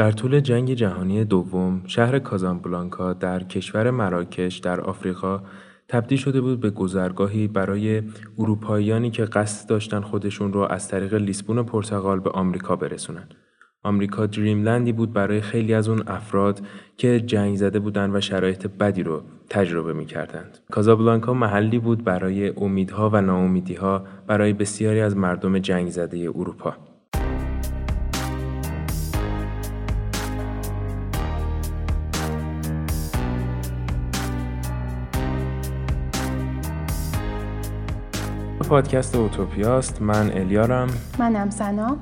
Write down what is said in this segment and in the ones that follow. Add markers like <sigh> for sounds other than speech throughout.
در طول جنگ جهانی دوم، شهر کازابلانکا در کشور مراکش در آفریقا تبدیل شده بود به گذرگاهی برای اروپاییانی که قصد داشتن خودشون رو از طریق لیسبون پرتغال به آمریکا برسونن. آمریکا دریملندی بود برای خیلی از اون افراد که جنگ زده بودن و شرایط بدی رو تجربه می کردند. کازابلانکا محلی بود برای امیدها و ناامیدیها برای بسیاری از مردم جنگ زده اروپا. پادکست اوتوپیاست. من الیارم. منم سنا.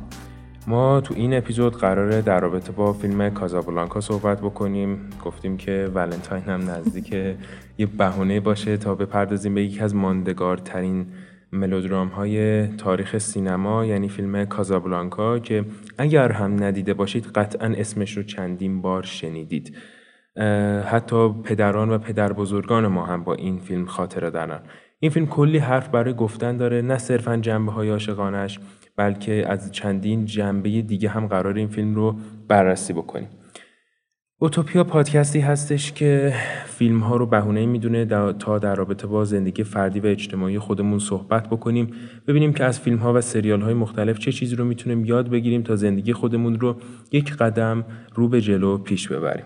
ما تو این اپیزود قراره در رابطه با فیلم کازابلانکا صحبت بکنیم. گفتیم که ولنتاین هم نزدیک یه بهونه باشه تا بپردازیم به یکی از ماندگارترین ملودرام های تاریخ سینما یعنی فیلم کازابلانکا که اگر هم ندیده باشید قطعا اسمش رو چندین بار شنیدید. حتی پدران و پدر بزرگان ما هم با این فیلم خاطره دارن. این فیلم کلی حرف برای گفتن داره نه صرفا جنبه های عاشقانش بلکه از چندین جنبه دیگه هم قرار این فیلم رو بررسی بکنیم. اوتوپیا پادکستی هستش که فیلم ها رو بهونه می‌دونه تا در رابطه با زندگی فردی و اجتماعی خودمون صحبت بکنیم ببینیم که از فیلم ها و سریال های مختلف چه چیزی رو می‌تونیم یاد بگیریم تا زندگی خودمون رو یک قدم رو به جلو پیش ببریم.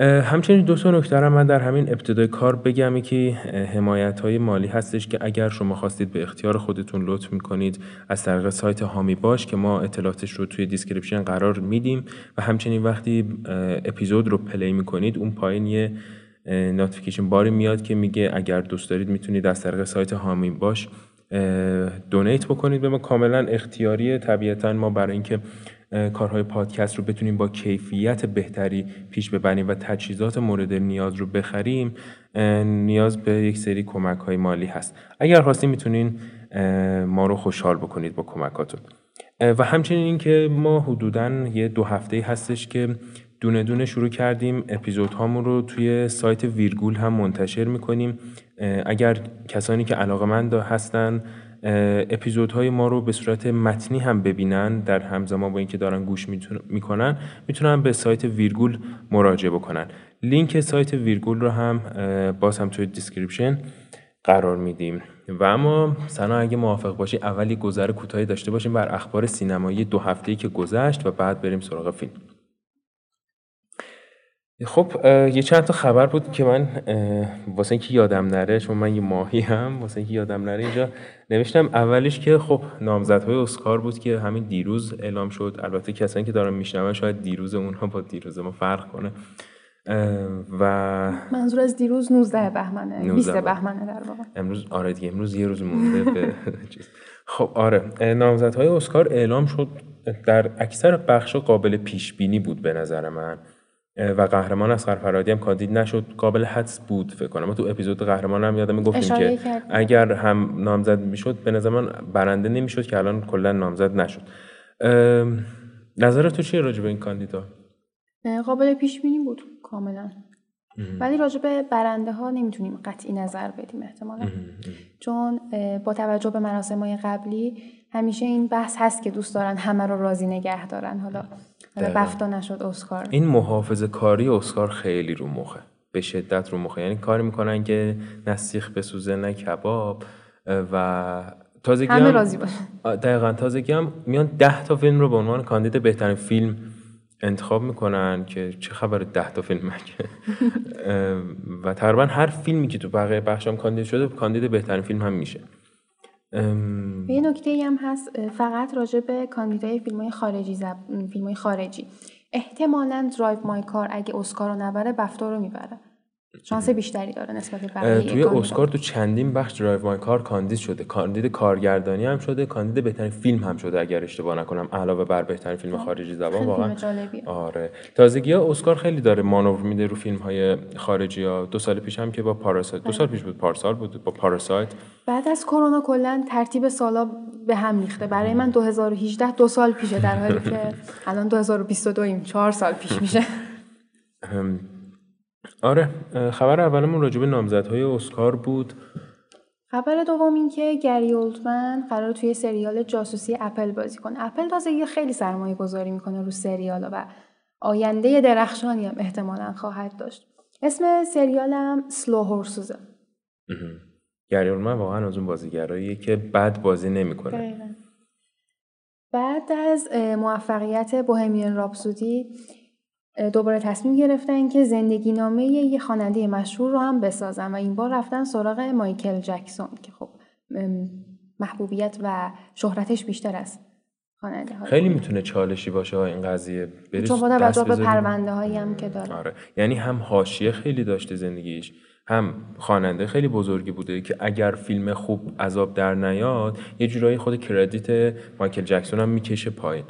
همچنین دو تا نکته من در همین ابتدای کار بگم که حمایت های مالی هستش که اگر شما خواستید به اختیار خودتون لطف می‌کنید از طریق سایت حامی باش که ما اطلاعاتش رو توی description قرار میدیم و همچنین وقتی اپیزود رو play می‌کنید اون پایین یه notification bar ی میاد که میگه اگر دوست دارید می‌تونید از طریق سایت حامی باش donate بکنید. به ما کاملا اختیاریه. طبیعتا ما برای اینکه کارهای پادکست رو بتونیم با کیفیت بهتری پیش ببریم و تجهیزات مورد نیاز رو بخریم نیاز به یک سری کمک های مالی هست. اگر خواستیم می‌تونین ما رو خوشحال بکنید با کمکاتون. و همچنین اینکه ما حدودا یه دو هفته هستش که دونه دونه شروع کردیم. اپیزود هامون رو توی سایت ویرگول هم منتشر می‌کنیم. اگر کسانی که علاقه من هستن اپیزودهای ما رو به صورت متنی هم ببینن در همزمان با اینکه دارن گوش می‌کنن می‌تونن به سایت ویرگول مراجعه بکنن. لینک سایت ویرگول رو هم باز هم توی description قرار میدیم. و اما سنا اگه موافق باشی اولی گذر کوتاهی داشته باشیم بر اخبار سینمایی دو هفته‌ای که گذشت و بعد بریم سراغ فیلم. خب یه چند تا خبر بود که من واسه اینکه یادم نره چون من یه ماهی هم واسه اینکه یادم نره اینجا نوشتم اولش که خب نامزدهای اسکار بود که همین دیروز اعلام شد. البته کسانی که دارن میشنون شاید دیروز اونها با دیروز ما فرق کنه. و منظور از دیروز 19 بهمنه 20 بهمنه. در واقع. امروز آره دیگه امروز یه روز مونده به <laughs> خب آره نامزدهای اسکار اعلام شد در اکثر بخش قابل پیش بینی بود به نظر من. و قهرمان از فرهادی هم کاندید نشد. قابل حدس بود فکر کنم. ما تو اپیزود قهرمان هم یادم گفتیم که اگر هم نامزد می‌شد به نظر من برنده نمی‌شد که الان کلا نامزد نشد. نظر تو چیه راجع به این کاندیدا؟ قابل پیش بینی بود کاملا. ولی راجع به برنده ها نمی‌تونیم قطعی نظر بدیم احتمالا. چون با توجه به مراسم های قبلی همیشه این بحث هست که دوست دارن همه رو راضی نگه دارن. حالا بفتا نشد اسکار. این محافظه کاری اسکار خیلی رو مخه. به شدت رو مخه. یعنی کاری می‌کنن که نه سیخ بسوزه نه کباب و تازگی همه راضی باشه دقیقا. تازگی هم میان ده تا فیلم رو به عنوان کاندید بهترین فیلم انتخاب می‌کنن که چه خبر ده تا فیلم مگه. <laughs> و تقریبا هر فیلمی که تو بقیه بخشم کاندید شده کاندید بهترین فیلم هم میشه. به یه نکته هم هست فقط راجع به کاندیدای فیلم های خارجی زب... فیلم های خارجی. احتمالا Drive My Car اگه اسکار رو نبره بفتا رو می‌بره. شانس بیشتری داره نسبت به توی اسکار تو چندین بخش Drive My Car کاندید شده. کاندید کارگردانی هم شده کاندید بهترین فیلم هم شده اگر اشتباه نکنم علاوه بر بهترین فیلم خارجی زبان واقعا. آره. تازگی ها اسکار خیلی داره مانور میده رو فیلم های خارجی ها. دو سال پیش هم که با Parasite دو سال پیش بود پارسال بود با Parasite. بعد از کرونا کلا ترتیب سالا به هم ریخته. برای من 2018 دو سال پیشه در حالی که <laughs> الان 2022 ایم چهار سال پیش میشه. آره خبر اولمون راجع به نامزدهای اسکار بود. خبر دوم این که گری اولدمن قرار توی سریال جاسوسی اپل بازی کنه. اپل تازه خیلی سرمایه گذاری می‌کنه رو سریال و آینده درخشانی هم احتمالا خواهد داشت. اسم سریالم سلو هورسوزه گری اولدمن واقعا از اون بازیگراییه که بد بازی نمی‌کنه. بعد از موفقیت بوهمیان راپسودی دوباره تصمیم گرفتن که زندگی نامه یه خواننده مشهور رو هم بسازن و این بار رفتن سراغ مایکل جکسون که خب محبوبیت و شهرتش بیشتر است خواننده خیلی می‌تونه چالشی باشه این قضیه. چون با توجه به پرونده هایی هم که داره. آره. یعنی هم حاشیه خیلی داشته زندگیش هم خواننده خیلی بزرگی بوده که اگر فیلم خوب عذاب در نیاد یه جورایی خود کردیت مایکل جکسون هم می‌کشه پایین.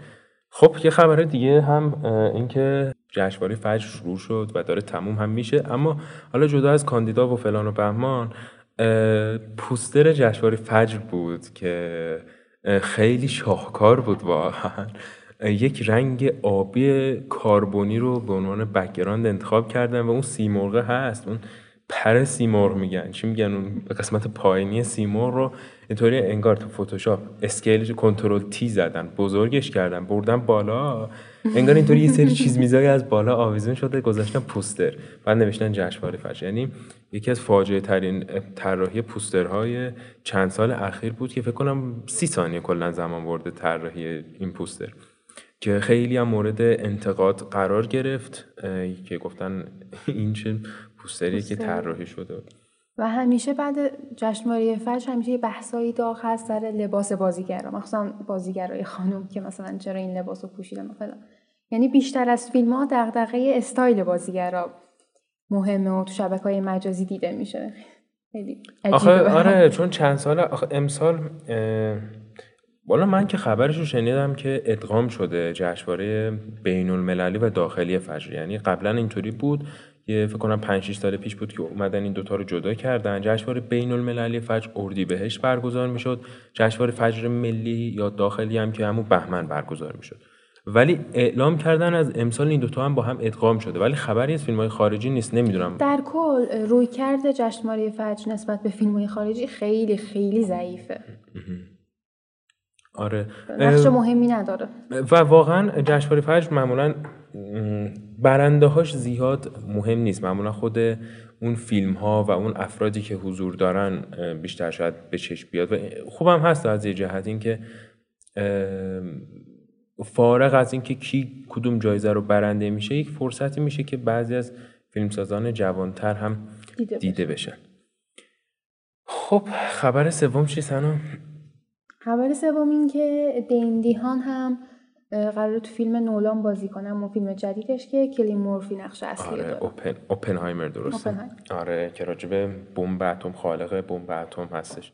خب یه خبر دیگه هم اینکه جشنواره فجر شروع شد و داره تموم هم میشه. اما حالا جدا از کاندیدا و فلان و بهمان پوستر جشنواره فجر بود که خیلی شاهکار بود واقعا. یک رنگ آبی کاربنی رو به عنوان background انتخاب کردن و اون سیمرغه هست. اون پر سیمرغ میگن. چی میگن؟ اون قسمت پایینی سیمرغ رو اینطوری انگار تو فتوشاپ scale control T زدن. بزرگش کردن. بردن بالا. انگار اینطوری یه سری چیز میزایی از بالا آویزون شده گذاشتن پوستر. بعد نوشتن جشنواره فجر. یعنی یکی از فاجعه ترین طراحی پوسترهای چند سال اخیر بود که فکر کنم سی ثانیه کلا زمان برده طراحی این پوستر. که خیلی هم مورد انتقاد قرار گرفت که گفتن این چه پوستری که طراحی شده. و همیشه بعد جشنواره فجر همیشه یه بحثایی داغ هست سر لباس بازیگرا مخصوصا بازیگرای خانم که مثلا چرا این لباس رو پوشیدن و یعنی بیشتر از فیلم ها دغدغه استایل بازیگرا مهمه و تو شبکه های مجازی دیده میشه. خیلی آخه آره چون چند سال آخه امسال بالا من که خبرش رو شنیدم که ادغام شده جشنواره بین المللی و داخلی فجر یعنی قبلا اینطوری بود. یه فکر کنم 5 6 سال پیش بود که اومدن این دوتا رو جدا کردن. جشنواره بین المللی فجر اردیبهشت برگزار می‌شد. جشنواره فجر ملی یا داخلی هم که همون بهمن برگزار می‌شد. ولی اعلام کردن از امسال این دوتا هم با هم ادغام شده. ولی خبری از فیلم های خارجی نیست نمی‌دونم. در کل روی کرده جشنواره فجر نسبت به فیلم های خارجی خیلی خیلی ضعیفه. آره. نقش مهمی نداره. و واقعا جشنواره فجر معمولا برنده هاش زیاد مهم نیست. معمولا خود اون فیلم ها و اون افرادی که حضور دارن بیشتر شاید به چشم بیاد. و خوبم هست از یه جهت اینکه فارغ از اینکه کی کدوم جایزه رو برنده میشه یک فرصتی میشه که بعضی از فیلمسازان جوانتر هم دیده, دیده بشن. خب خبر سوم چی سنا؟ خبر سوم این که دیندیهان هم قرار تو فیلم نولان بازی کنم اون فیلم جدیدش که کلی مورفی نقش اصلی آره اوپن اوپنهایمر درسته؟ آره که راجب بمب اتم خالق بمب اتم هستش.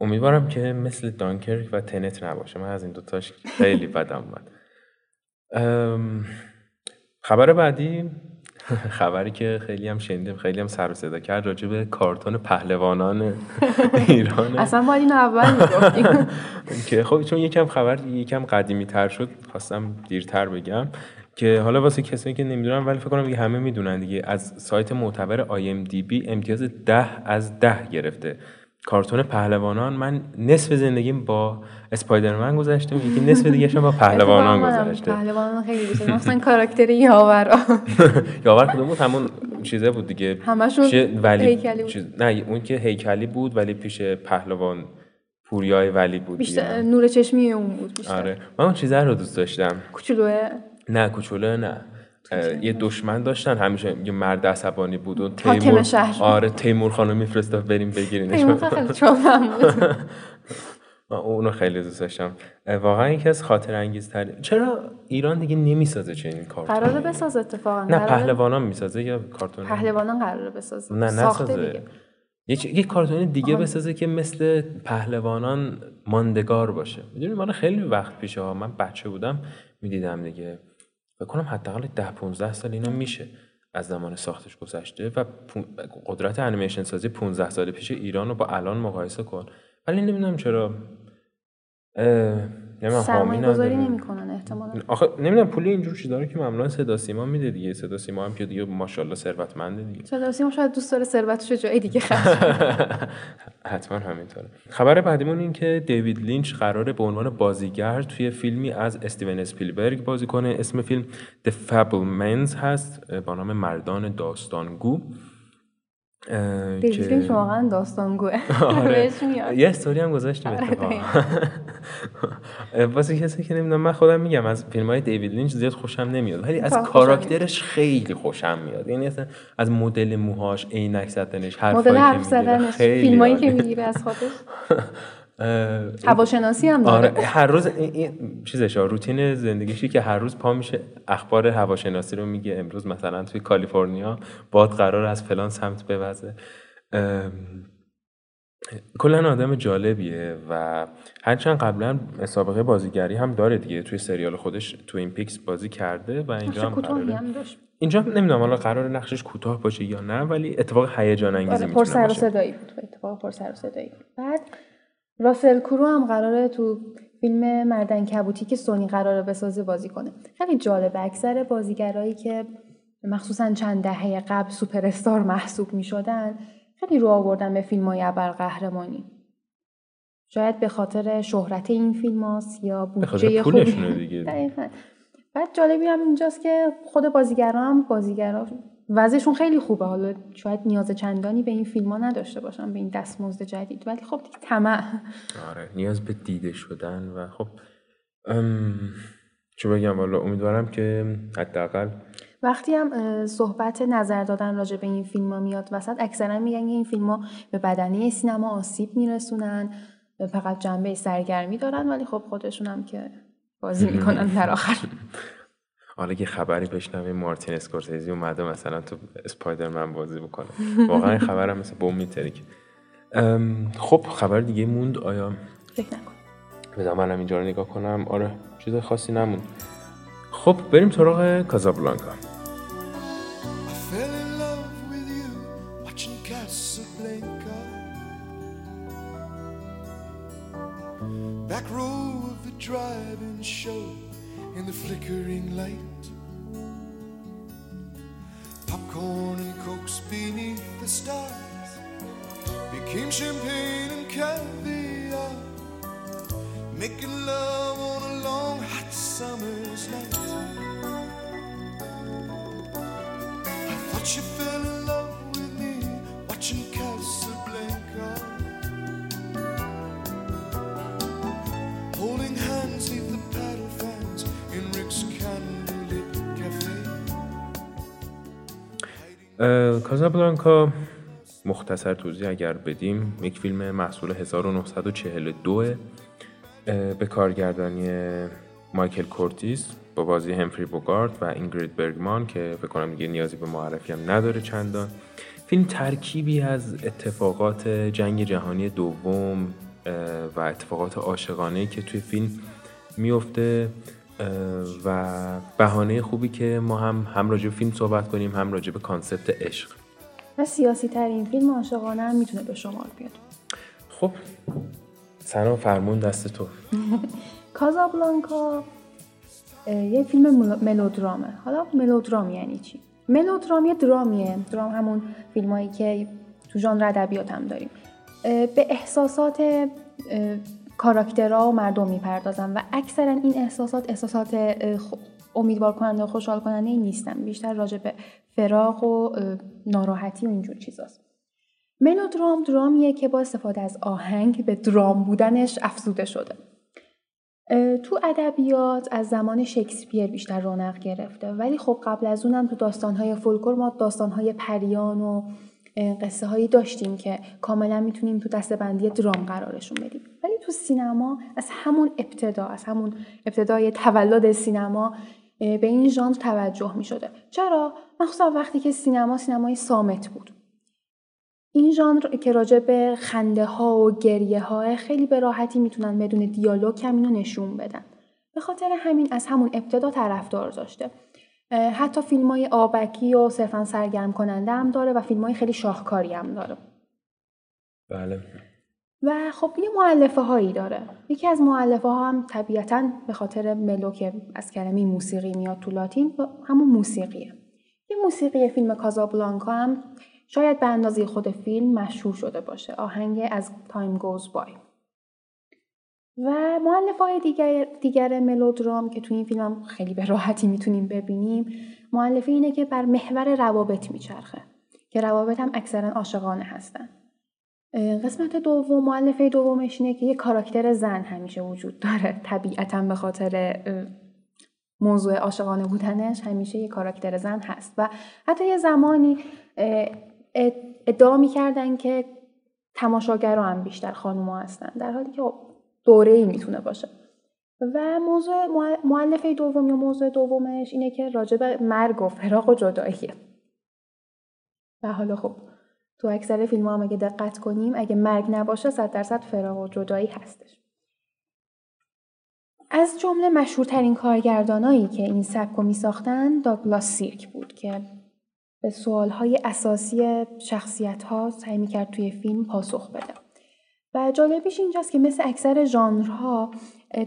امیدوارم که مثل دانکرک و تنت نباشه. من از این دوتاش خیلی بدم اومد. خبر بعدی خبری که خیلی هم شنیدیم خیلی هم سر صدا کرد راجع به کارتون پهلوانان ایران اصلا باید این اول می‌گفتیم. <laughs> که خب چون یکم خبر یکم قدیمی تر شد خواستم دیرتر بگم که حالا واسه کسایی که نمی‌دونن ولی فکر کنم دیگه همه می‌دونن دیگه از سایت معتبر IMDb امتیاز ده از ده گرفته. کارتون پهلوانان من نصف زندگیم با اسپایدرمن گذشته یکی نصف دیگه با پهلوانان گذشته. پهلوانان خیلی دوست مثلا کاراکتر یاور <laughs> یاور کدوم بود؟ همون چیزه بود دیگه. همشون ولی هیکلی بود. چیز... نه اون که هیکلی بود ولی پیش پهلوان پوریای ولی بود بیشتر نور چشمی اون بود بیشتر. آره. من اون چیزا رو دوست داشتم. کوچولوه؟ نه کوچولوه نه. یه دشمن داشتن. همیشه یه مرد عصبانی بود و تیمور آره تیمور خانو میفرستاد بریم بگیرینش. بود. <laughs> اونو خیلی دوست داشتم. واقعا یکی از خاطر انگیز چرا ایران دیگه نمی‌سازه چنین کارتون قراره بسازه اتفاقا. نه پهلوانان می‌سازه یا کارتون پهلوانان قراره بسازه. نه نسازه. یه یه کارتون دیگه بسازه که مثل پهلوانان ماندگار باشه. می‌دونی من خیلی وقت پیشه ها من بچه بودم می‌دیدم دیگه بکنم حداقل 10 15 سال اینا میشه از زمان ساختش گذشته و قدرت انیمیشن سازی 15 سال پیش ایران رو با الان مقایسه کن. ولی نمی‌دونم چرا سرمایه گذاری نمی‌کنن احتمالاً. آخه نمی‌دونم پول اینجور چیزا داره که معمولا صدا سیما میده دیگه. صدا سیما هم که دیگه ماشاءالله ثروتمنده دیگه. صدا سیما شاید دوست داره ثروتش جای دیگه <laughs> حتما همینطوره. خبر بعدیمون این که دیوید لینچ قراره به عنوان بازیگر توی فیلمی از استیون اسپیلبرگ بازی کنه. اسم فیلم The Fablemans هست با نام مردان داستانگو. که واقعا داستانگوه <laughs> آره. یه استوری هم گذاشتیم آره، واسه کسی که نمی‌دونم من خودم میگم از فیلم های دیوید لینچ زیاد خوشم نمیاد. ولی از کاراکترش خیلی خوشم میاد. یعنی اصلا از مدل موهاش عینک زدنش حرفایی مدل حرف زدنش فیلمایی که می‌گیره از خودش. <laughs> هواشناسی هم داره. آره هر روز این چیزش روتین زندگیشی که هر روز پا میشه اخبار هواشناسی رو میگه. امروز مثلا توی کالیفرنیا باد قرار از فلان سمت بوزه. کلا آدم جالبیه و هرچند قبلا سابقه بازیگری هم داره دیگه. توی سریال خودش تو این پیکس بازی کرده و اینجا هم قراره. اینجا نمی‌دونم حالا قرار نقشش کوتاه باشه یا نه ولی اتفاق هیجان انگیزی آره، پر سر و صدایی بود. اتفاق پر سر و صدایی بعد راسل کرو هم قراره تو فیلم مردن کبوتی که سونی قراره بسازه بازی کنه. خیلی جالبه اکثر بازیگرایی که مخصوصا چند دهه قبل سوپر استار محسوب می شدن خیلی رو آوردن به فیلم های قهرمانی شاید به خاطر شهرت این فیلم هاست یا بودجه خوبی دیگه. <laughs> بعد جالبی هم اینجاست که خود بازیگرا هم بازیگرا وضعشون خیلی خوبه. حالا شاید نیاز چندانی به این فیلم ها نداشته باشن به این دستمزد جدید ولی خب دیگه طمع. آره نیاز به دیده شدن و خب چه بگم والا امیدوارم که حداقل وقتی هم صحبت نظر دادن راجع به این فیلم ها میاد وسط اکثرا میگن این فیلم ها به بدنه سینما آسیب میرسونن فقط جنبه سرگرمی دارن ولی خب خودشون هم که بازی می‌کنن در آخر. <laughs> حالا که خبری بشنویم مارتین اسکورسیزی اومده مثلا تو اسپایدرمن بازی بکنه. <laughs> واقعا این خبرم مثل بوم میتریک خب خبر دیگه موند. آیا؟ فکر نکن. بذار منم اینجا رو نگاه کنم. آره چیز خاصی نموند. خب بریم سراغ کازابلانکا. Back row of the drive-in show. In the flickering light. Popcorn and cokes beneath the stars became champagne and caviar. Making love on a long hot summer's night. I thought you fell in love کازابلانکا مختصر توضیح اگر بدیم یک فیلم محصول 1942 به کارگردانی مایکل کورتیس با بازی همفری بوگارد و اینگرید برگمان که فکر کنم دیگه نیازی به معرفی هم نداره چندان. فیلم ترکیبی از اتفاقات جنگ جهانی دوم و اتفاقات عاشقانه که توی فیلم میفته و بهانه خوبی که ما هم هم راجع به فیلم صحبت کنیم هم راجع به کانسپت عشق. و سیاسی ترین فیلم عاشقانه هم می‌تونه به شمار بیاد. خب سنا فرمون دست تو. <laughs> کازابلانکا یه فیلم ملودرامه. حالا ملودرام یعنی چی؟ ملودرام یه درامیه. درام همون فیلمایی که تو ژانر ادبیات هم داریم. به احساسات کاراکترها و مردم می‌پردازن و اکثرا این احساسات احساسات امیدوار کننده و خوشحال کننده نیستن. بیشتر راجع به فراغ و ناراحتی و اینجور چیزاست. ملودرام درامیه که با استفاده از آهنگ به درام بودنش افزوده شده. تو ادبیات از زمان شکسپیر بیشتر رونق گرفته. ولی خب قبل از اونم تو داستانهای فولکلور ما داستانهای پریان و قصه هایی داشتیم که کاملا می‌تونیم تو دستبندی درام قرارشون بدیم. ولی تو سینما از همون ابتدا از همون ابتدای تولد سینما به این ژانر توجه می شده چرا؟ مخصوصا وقتی که سینما سینمای سامت بود. این ژانر که راجع به خنده ها و گریه ها خیلی به راحتی می‌تونن بدون دیالوگ هم اینو نشون بدن. به خاطر همین از همون ابتدا طرفدار داشته. حتی فیلم های آبکی و صرفا سرگرم کننده هم داره و فیلم های خیلی شاهکاری هم داره. بله. و خب یه معلفه هایی داره. یکی از معلفه ها هم طبیعتا به خاطر ملو که از کلمه موسیقی میاد تو لاتین همون موسیقیه. یه موسیقی فیلم کازابلانکا هم شاید به اندازه خود فیلم مشهور شده باشه. آهنگ از تایم گوز بای و معلف های دیگر, دیگر ملودرام که تو این فیلم هم خیلی به راحتی می‌تونیم ببینیم معلفه اینه که بر محور روابط میچرخه که روابط هم اکثرا عاشقانه هستن. قسمت دوم معلفه دومش اینه که یه کاراکتر زن همیشه وجود داره. طبیعتا به خاطر موضوع عاشقانه بودنش همیشه یه کاراکتر زن هست. و حتی یه زمانی ادعا می‌کردن که تماشاگرها هم بیشتر خانوما هستن. در حالی که خب دوره ای می‌تونه باشه. و موضوع معلفه دوم یا موضوع دومش اینه که راجب مرگ و فراق و جداییه. و حالا خب تو اکثر فیلم هم اگه دقت کنیم اگه مرگ نباشه صد درصد فراق و جدایی هستش. از جمله مشهورترین کارگردانایی که این سبک می ساختن داگلاس سیرک بود که به سوالهای اساسی شخصیت ها سعی می کرد توی فیلم پاسخ بده. و جالبیش اینجاست که مثل اکثر ژانرها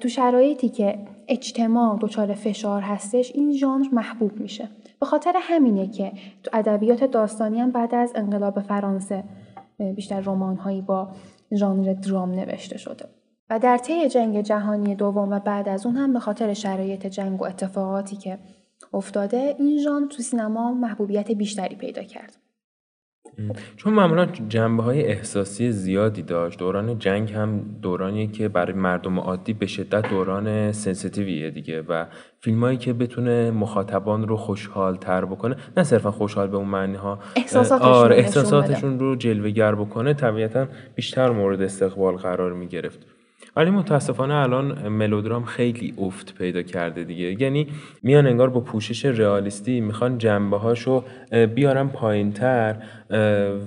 تو شرایطی که اجتماع دچار فشار هستش این ژانر محبوب میشه. به خاطر همینه که تو ادبیات داستانی هم بعد از انقلاب فرانسه بیشتر رمان‌هایی با ژانر درام نوشته شده. و در طی جنگ جهانی دوم و بعد از اون هم به خاطر شرایط جنگ و اتفاقاتی که افتاده این ژانر تو سینما محبوبیت بیشتری پیدا کرد. چون معمولا جنبه های احساسی زیادی داشت. دوران جنگ هم دورانی که برای مردم عادی به شدت دوران سنسیتیویه دیگه و فیلمایی که بتونه مخاطبان رو خوشحال تر بکنه نه صرفا خوشحال به اون معنی ها احساساتشون, آره احساساتشون رو جلوه گر بکنه طبیعتا بیشتر مورد استقبال قرار می گرفت ولی متاسفانه الان ملودرام خیلی افت پیدا کرده دیگه. یعنی میان انگار با پوشش رئالیستی می‌خوان جنبه هاشو بیارن پایین تر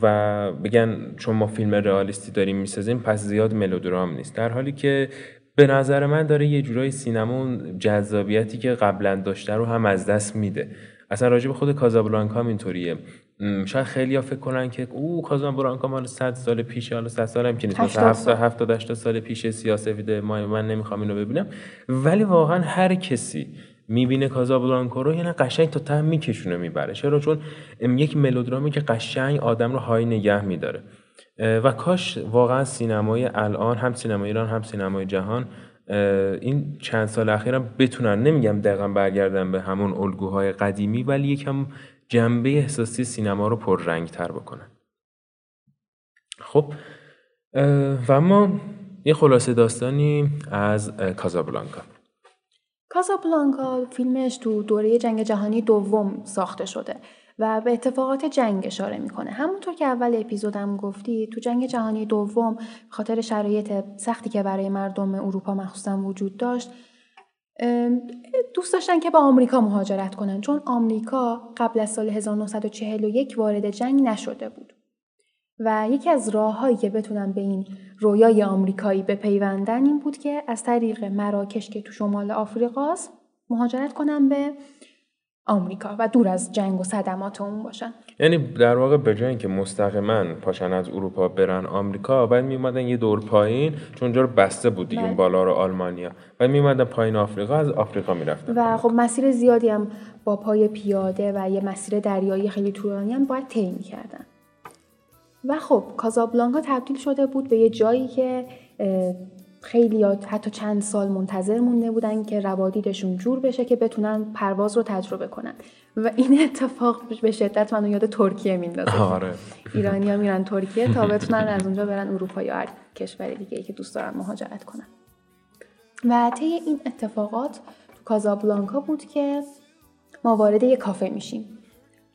و بگن چون ما فیلم رئالیستی داریم می‌سازیم پس زیاد ملودرام نیست. در حالی که به نظر من داره یه جورای سینما جذابیتی که قبلا داشته رو هم از دست میده. اصلا راجع به خود کازابلانکا هم اینطوریه. شاید خیلی ها فکر کنن که او کازان برانکا مال 100 سال پیش حالا 100 سال هم که نیست مثلا 70 70 80 سال پیش سیاسفید ما من نمی‌خوام اینو ببینم. ولی واقعا هر کسی می‌بینه کازابلانکا رو یعنی قشنگ تا ته میکشونه می‌بره. چرا؟ چون یک ملودرامی که قشنگ آدم رو های نگه میداره. و کاش واقعا سینمای الان هم سینمای ایران هم سینمای جهان این چند سال اخیرم بتونن نمیگم دقیقا برگردن به همون الگوهای قدیمی ولی یکم جنبه احساسی سینما رو پررنگ تر بکنن خب و اما یه خلاصه داستانی از کازابلانکا. کازابلانکا فیلمش تو دوره جنگ جهانی دوم ساخته شده و به اتفاقات جنگ اشاره می‌کنه. همونطور که اول اپیزودم گفتی تو جنگ جهانی دوم خاطر شرایط سختی که برای مردم اروپا مخصوصا وجود داشت دوست داشتن که به آمریکا مهاجرت کنن چون آمریکا قبل از سال 1941 وارد جنگ نشده بود. و یکی از راههایی که بتونن به این رویای آمریکایی بپیوندن این بود که از طریق مراکش که تو شمال آفریقاست مهاجرت کنن به آمریکا و دور از جنگ و صدمات اون باشن. یعنی در واقع به جای اینکه مستقیما پاشن از اروپا برن آمریکا بعد میومدن یه دور پایین چون اونجا رو بسته بود دیگه اون بله. بالا رو آلمانیا. بعد میومدن پایین آفریقا از آفریقا می‌رفتن. و خب مسیر زیادی هم با پای پیاده و یه مسیر دریایی خیلی طولانی هم باید طی می‌کردن. و خب کازابلانکا تبدیل شده بود به یه جایی که خیلی حتی چند سال منتظر مونده بودن که روادیدشون جور بشه که بتونن پرواز رو تجربه کنن. و این اتفاق به شدت منو یاد ترکیه میندازه. آره. ایرانیا میرن ترکیه تا بتونن از اونجا برن اروپا یا هر کشور دیگه ای که دوست دارن مهاجرت کنن. و طی این اتفاقات تو کازابلانکا بود که ما وارد یه کافه میشیم.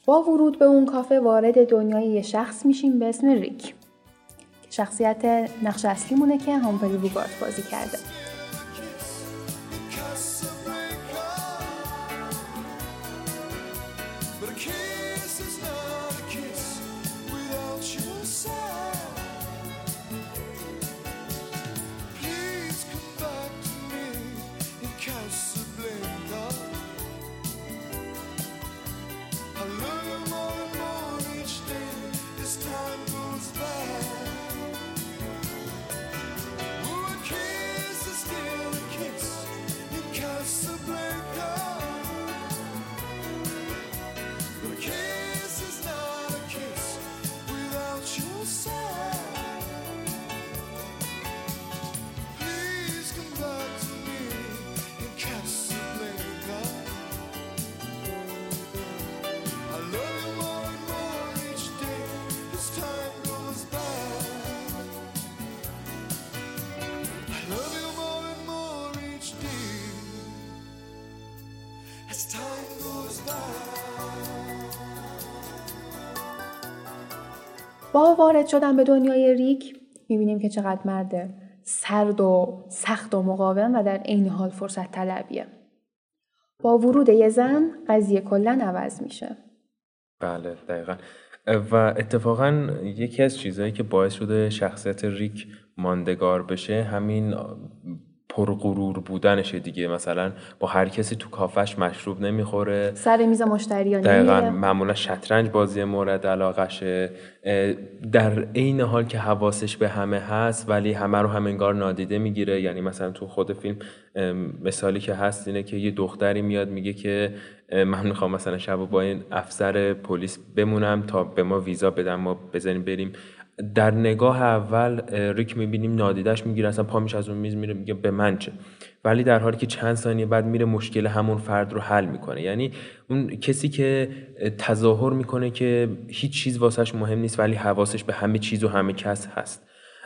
با ورود به اون کافه وارد دنیای یه شخص میشیم به اسم ریک. شخصیت نقش اصلی مونه که هامفری بوگارت بازی کرده. وارد شدن به دنیای ریک می‌بینیم که چقدر مرد سرد و سخت و مقاوم و در عین حال فرصت طلبیه با ورود یه زن قضیه کلا عوض میشه. بله دقیقا. و اتفاقا یکی از چیزهایی که باعث شده شخصیت ریک ماندگار بشه همین پرغرور بودنشه دیگه. مثلا با هر کسی تو کافش مشروب نمی‌خوره. سر میز مشتریان دقیقا معمولا شطرنج بازی مورد علاقشه در عین حال که حواسش به همه هست ولی همه رو هم انگار نادیده می‌گیره. یعنی مثلا تو خود فیلم مثالی که هست اینه که یه دختری میاد میگه که من می‌خوام مثلا شب با این افسر پلیس بمونم تا به ما ویزا بدم ما بزنیم بریم در نگاه اول ریک می‌بینیم نادیدش می‌گیره اصلا پا از اون میز میره میگه به من چه؟ ولی در حالی که چند ثانیه بعد میره مشکل همون فرد رو حل می‌کنه. یعنی اون کسی که تظاهر می‌کنه که هیچ چیز واسش مهم نیست ولی حواسش به همه چیز و همه کس هست.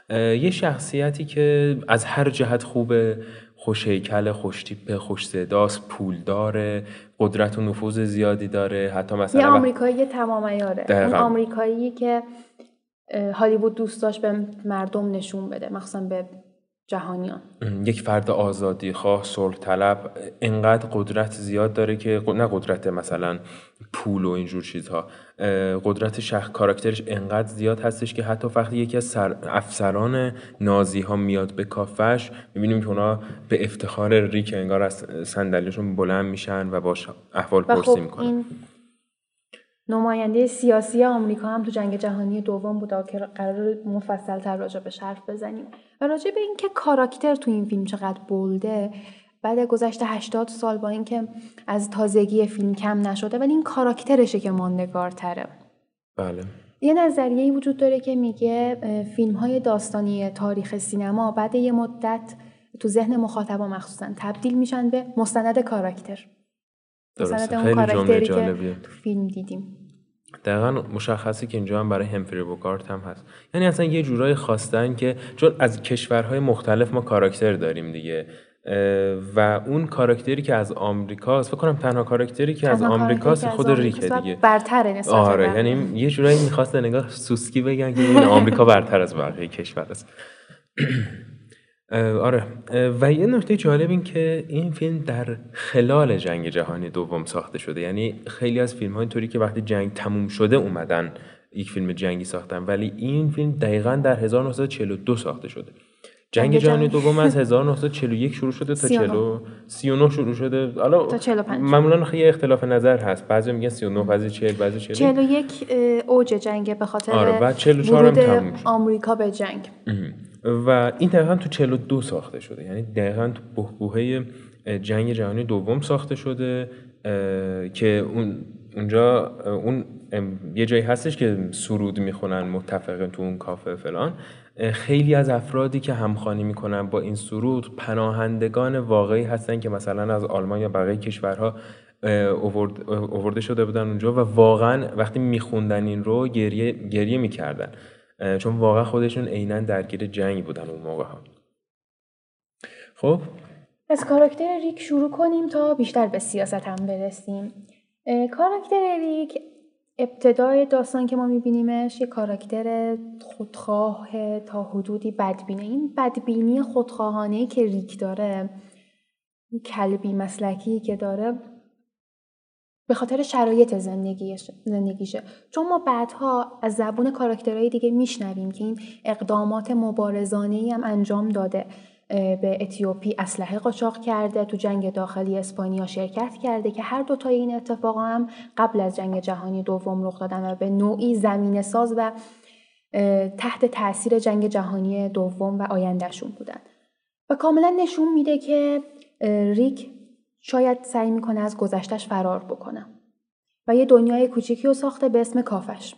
یه شخصیتی که از هر جهت خوبه خوش هیکل خوش تیپ خوش صداست پول داره قدرت و نفوذ زیادی داره حتی مثلا یه آمریکایی تمام اون آمریکایی که هالیوود دوست داشت به مردم نشون بده مخصوصا به جهانیان. یک فرد آزادی خواه صلح طلب انقدر قدرت زیاد داره که نه قدرت مثلا پول و اینجور چیزها قدرت شخص کاراکترش انقدر زیاد هستش که حتی وقتی یکی از سر افسران نازی ها میاد به کافش می‌بینیم که اونا به افتخار ریک انگار از صندلیشون بلند میشن و باش احوال پرسی خب می‌کنن. نماینده سیاسی آمریکا هم تو جنگ جهانی دوم بود که قرار مفصل تر راجع به حرف بزنیم. و راجع به اینکه کاراکتر تو این فیلم چقدر بولده بعد گذشته 80 سال با اینکه از تازگی فیلم کم نشده ولی این کاراکترشه که ماندگارتره. بله. یه نظریه وجود داره که میگه فیلم های داستانی تاریخ سینما بعد یه مدت تو ذهن مخاطبا مخصوصا تبدیل میشن به مستند کاراکتر. درسته. خیلی جمله جالبیه. تو فیلم دیدیم. دقیقا مشخصی که اینجا هم برای همفری بوکارت هم هست. یعنی اصلا یه جورایی خواستن که چون از کشورهای مختلف ما کاراکتر داریم دیگه. و اون کاراکتری که از آمریکاست فکر کنم تنها کاراکتری که از آمریکاست خود ریکه دیگه. برتره نسبت آره یعنی یه جورایی می‌خواست نگاه سوسکی بگن که این آمریکا برتر از بقیه کشور است. <clears throat> آره. و یه نکته جالب این که این فیلم در خلال جنگ جهانی دوم ساخته شده. یعنی خیلی از فیلم ها اینطوری که وقتی جنگ تموم شده اومدن یک فیلم جنگی ساختن. ولی این فیلم دقیقا در 1942 ساخته شده. جنگ جهانی دوم از <laughs> 1941 شروع شده تا 40 39 شروع شده. حالا تا 45 معمولا خیلی اختلاف نظر هست. بعضی میگن 39 بعضی 40 بعضی 40 41 اوج جنگ به خاطر آره بعد 44 هم تموم شد. آمریکا به جنگ. و این دقیقا تو 42 ساخته شده. یعنی دقیقا تو بحبوه جنگ جهانی دوم ساخته شده که اون اونجا اون یه جایی هستش که سرود می‌خونن متفقین تو اون کافه فلان. خیلی از افرادی که همخوانی می‌کنن با این سرود پناهندگان واقعی هستن که مثلا از آلمان یا بقیه کشورها اوورده شده بودن اونجا و واقعا وقتی میخوندن این رو گریه, گریه می‌کردن. چون واقعا خودشون عینا درگیر جنگ بودن اون موقع ها خب؟ از کاراکتر ریک شروع کنیم تا بیشتر به سیاست هم برسیم. کاراکتر ریک ابتدای داستان که ما میبینیمش یه کاراکتر خودخواه تا حدودی بدبینه. این بدبینی خودخواهانه که ریک داره کلبی مسلکی که داره به خاطر شرایط زندگیشه. چون ما بعدها از زبون کاراکترهای دیگه میشنویم که این اقدامات مبارزانه ای هم انجام داده. به اتیوپی اسلحه قاچاق کرده تو جنگ داخلی اسپانیا شرکت کرده که هر دو تا این اتفاق هم قبل از جنگ جهانی دوم رخ دادن و به نوعی زمین ساز و تحت تاثیر جنگ جهانی دوم و آیندهشون بودن. و کاملا نشون میده که ریک شاید سعی می‌کنه از گذشتش فرار بکنه. و یه دنیای کوچیکی رو ساخته به اسم کافش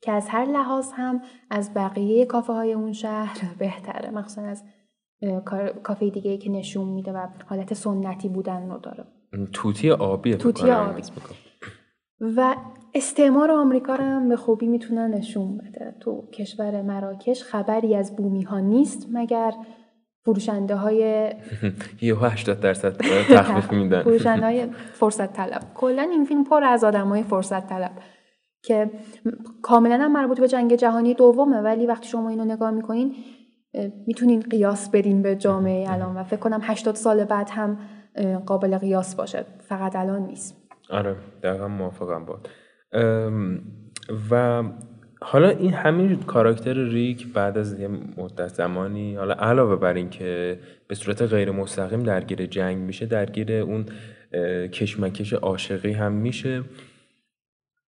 که از هر لحاظ هم از بقیه کافه های اون شهر بهتره. مخصوصا از کافه دیگه که نشون میده و حالت سنتی بودن رو داره. توتی آبی توتی آبی. و استعمار آمریکا رو هم به خوبی می‌تونه نشون بده. تو کشور مراکش خبری از بومی ها نیست مگر فروشنده های <laughs> یه 80 درصد تخفیف <laughs> میدن. فروشنده های فرصت طلب. کلا این فیلم پر از آدم های فرصت طلب که کاملا هم مربوط به جنگ جهانی دومه ولی وقتی شما اینو نگاه می‌کنین می‌تونین قیاس بدین به جامعه <laughs> الان و فکر کنم 80 سال بعد هم قابل قیاس باشه. فقط الان نیست. آره دقیقا موافقم بود و حالا این همین کاراکتر ریک بعد از یه مدت زمانی حالا علاوه بر این که به صورت غیر مستقیم درگیر جنگ میشه درگیر اون کشمکش عاشقی هم میشه.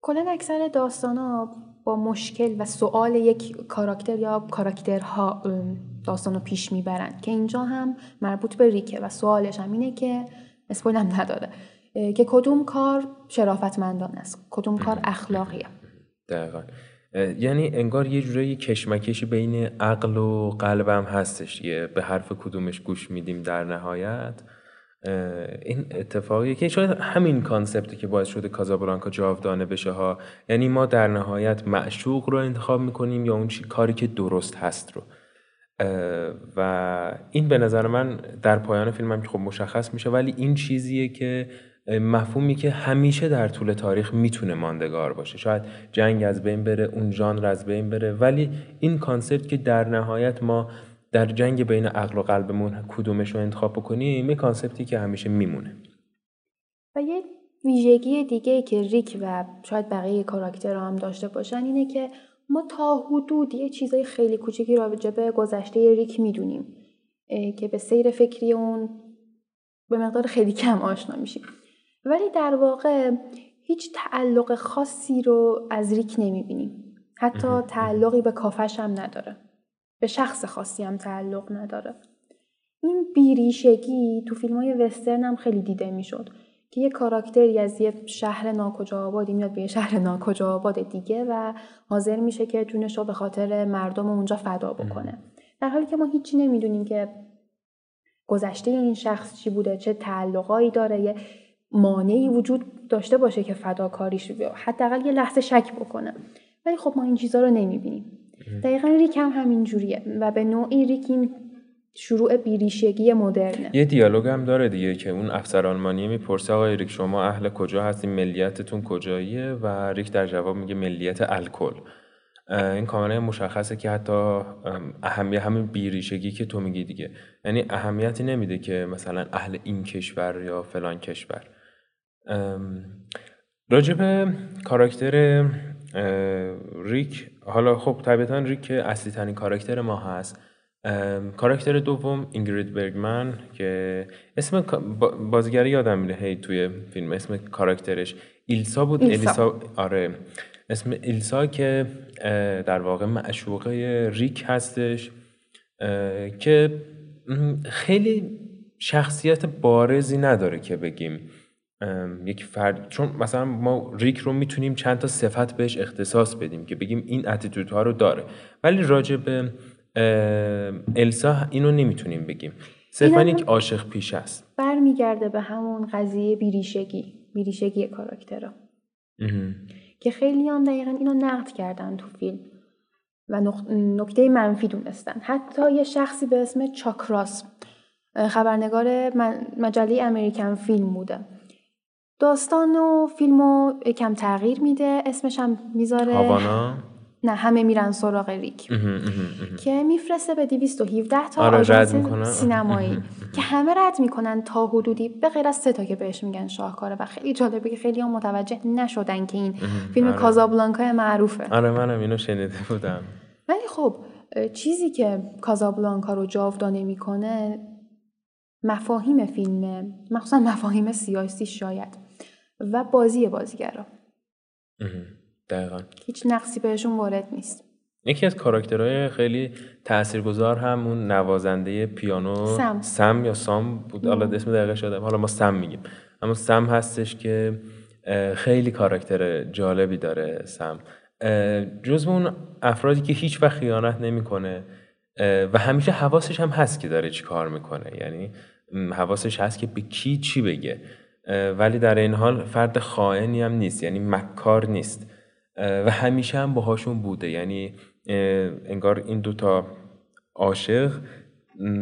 کلا اکثر داستان ها با مشکل و سوال یک کاراکتر یا کاراکترها داستان رو پیش می‌برن که اینجا هم مربوط به ریکه و سوالش هم اینه که اسپویل هم نداره که کدوم کار شرافتمندان است؟ کدوم کار <laughs> اخلاقیه؟ دقیقا. یعنی انگار یه جورایی کشمکشی بین عقل و قلبم هستش یه به حرف کدومش گوش میدیم در نهایت. این اتفاقیه که شاید همین concept ی که باعث شده کازابلانکا جاودانه بشه ها یعنی ما در نهایت معشوق رو انتخاب می‌کنیم یا اون چی کاری که درست هست رو. و این به نظر من در پایان فیلم که خب مشخص میشه ولی این چیزیه که مفهومی که همیشه در طول تاریخ می‌تونه ماندگار باشه. شاید جنگ از بین بره اون ژانر از بین بره ولی این concept که در نهایت ما در جنگ بین عقل و قلبمون کدومش رو انتخاب بکنیم یه concept ی که همیشه میمونه. و یه ویژگی دیگه که ریک و شاید بقیه کاراکتر هم داشته باشن اینه که ما تا حدود یه چیزای خیلی کوچیکی راجع به گذشته ریک می‌دونیم که به سیر فکری اون به مقدار خیلی کم آشنا میشیم. ولی در واقع هیچ تعلق خاصی رو از ریک نمی‌بینیم حتی تعلقی به کافه‌ش هم نداره. به شخص خاصی هم تعلق نداره. این بیریشگی تو فیلم های وسترن هم خیلی دیده می‌شد که یه کاراکتری از یه شهر ناکجا آبادی میاد به یه شهر ناکجا آباد دیگه و حاضر میشه که جونش رو به خاطر مردم اونجا فدا بکنه. در حالی که ما هیچی نمی‌دونیم که گذشته این شخص چی بوده چه تعلقایی داره یه مانعی وجود داشته باشه که فداکاریش حداقل یه لحظه شک بکنه. ولی خب ما این چیزها رو نمی‌بینیم. دقیقا ریک هم همین جوریه و به نوعی ریک این شروع بیریشگی مدرنه. یه دیالوگ هم داره دیگه که اون افسر آلمانی می‌پرسه آقای ریک شما اهل کجا هستین؟ ملیتتون کجاییه؟ و ریک در جواب میگه ملیت الکل. این کاملا مشخصه که حتی اهمیت همین بیریشگی که تو میگی دیگه. یعنی اهمیتی نمیده که مثلا اهل این کشور یا فلان کشور. راجب کاراکتر ریک حالا خب طبیعتا ریک اصلی ترین کاراکتر ما هست. کاراکتر دوم اینگرید برگمن که اسم بازیگر یادم میره هی توی فیلم اسم کاراکترش ایلسا بود. ایلسا. آره. اسم ایلسا که در واقع معشوقه ریک هستش که خیلی شخصیت بارزی نداره که بگیم. یک فرد چون مثلا ما ریک رو می‌تونیم چند تا صفت بهش اختصاص بدیم که بگیم این اتیتودها رو داره. ولی راجع به السا اینو نمی‌تونیم بگیم. صرفا یک عاشق پیش است. برمیگرده به همون قضیه بیریشگی بیریشگی کاراکترها که خیلی هم دقیقا اینو نقد کردن تو فیلم و نکته منفی دونستن. حتی یه شخصی به اسم چاکراس خبرنگار مجله امریکن فیلم بوده. داستان و فیلم رو کم تغییر میده. اسمش هم می‌ذاره هاوانا؟ نه همه میرن سراغ ریک. که میفرسته به 217 تا آره آژانس سینمایی. که همه رد می‌کنن تا حدودی. به غیر از سه تا که بهش میگن شاهکاره و خیلی جالبه که خیلی هم متوجه نشدن که این فیلم آره. کازابلانکا معروفه. آره منم اینو شنیده بودم. ولی خب چیزی که کازابلانکا رو جاودانه می‌کنه مفاهیم فیلمه. مخصوصا مفاهیم سیاسی شاید. و بازی بازیگرا. دقیقا. هیچ نقصی بهشون وارد نیست. یکی از کاراکترهای خیلی تاثیرگذار هم اون نوازنده پیانو سم, سم یا سام بود؟ حالا اسم دقیقه شده حالا ما سم میگیم. اما سم هستش که خیلی کاراکتر جالبی داره سم. جزو اون افرادی که هیچ وقت خیانت نمی‌کنه و همیشه حواسش هم هست که داره چی کار می‌کنه. یعنی حواسش هست که به کی چی بگه. ولی در این حال فرد خائنی هم نیست یعنی مکار نیست. و همیشه هم باهاشون بوده. یعنی انگار این دوتا عاشق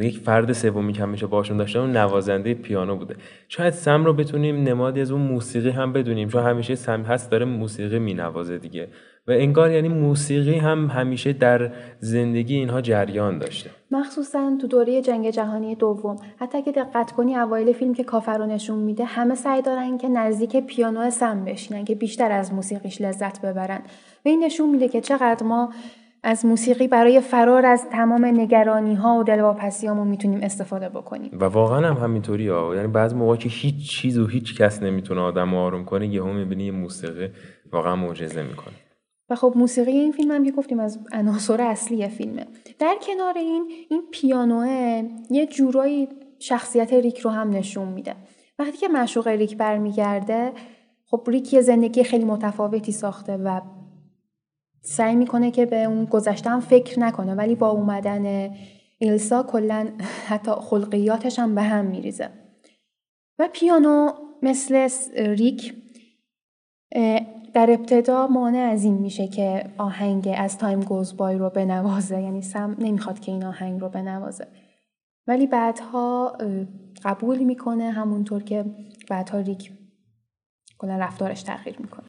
یک فرد سومی که همیشه باشون داشته اون نوازنده پیانو بوده. شاید سم رو بتونیم نمادی از اون موسیقی هم بدونیم چون همیشه سم هست داره موسیقی مینوازه دیگه. و انگار یعنی موسیقی هم همیشه در زندگی اینها جریان داشته. مخصوصا تو دوره جنگ جهانی دوم حتی که دقت کنی اوایل فیلم که کافر رو نشون میده همه سعی دارن که نزدیک پیانو سم بشینن که بیشتر از موسیقیش لذت ببرن. و این نشون میده که چقدر ما از موسیقی برای فرار از تمام نگرانی ها و دلواپسی هامون می‌تونیم استفاده بکنیم. و واقعا هم همینطوری ها. یعنی بعض موقع که هیچ چیز و هیچ کس نمی‌تونه آدم آروم کنه یهو می‌بینی موسیقی واقعا معجزه می‌کنه. و خب موسیقی این فیلم هم که گفتیم از عناصر اصلی فیلمه. در کنار این این پیانوه یه جورایی شخصیت ریک رو هم نشون میده. وقتی که مشوق ریک برمیگرده خب ریک یه زندگی خیلی متفاوتی ساخته و سعی می‌کنه که به اون گذشته هم فکر نکنه ولی با اومدن ایلسا کلا <laughs> حتی خلقیاتش هم به هم میریزه. و پیانو مثل ریک در ابتدا مانع از این میشه که آهنگ از تایم گوز بای رو بنوازه. یعنی سم نمی‌خواد که این آهنگ رو بنوازه. ولی بعدها قبول می‌کنه همونطور که بعدها ریک کلا رفتارش تغییر می‌کنه.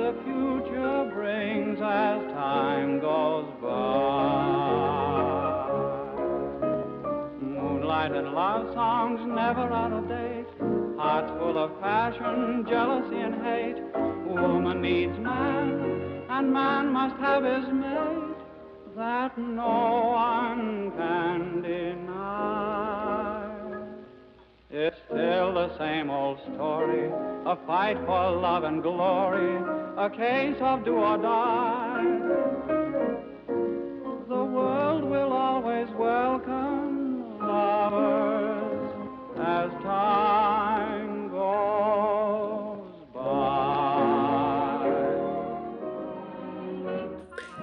The future brings as time goes by. Moonlight and love songs never out of date. Hearts full of passion, jealousy, and hate. Woman needs man, and man must have his mate. That no one can deny. It's still the same old story, a fight for love and glory, a case of do or die. The world will always welcome lovers as time goes by.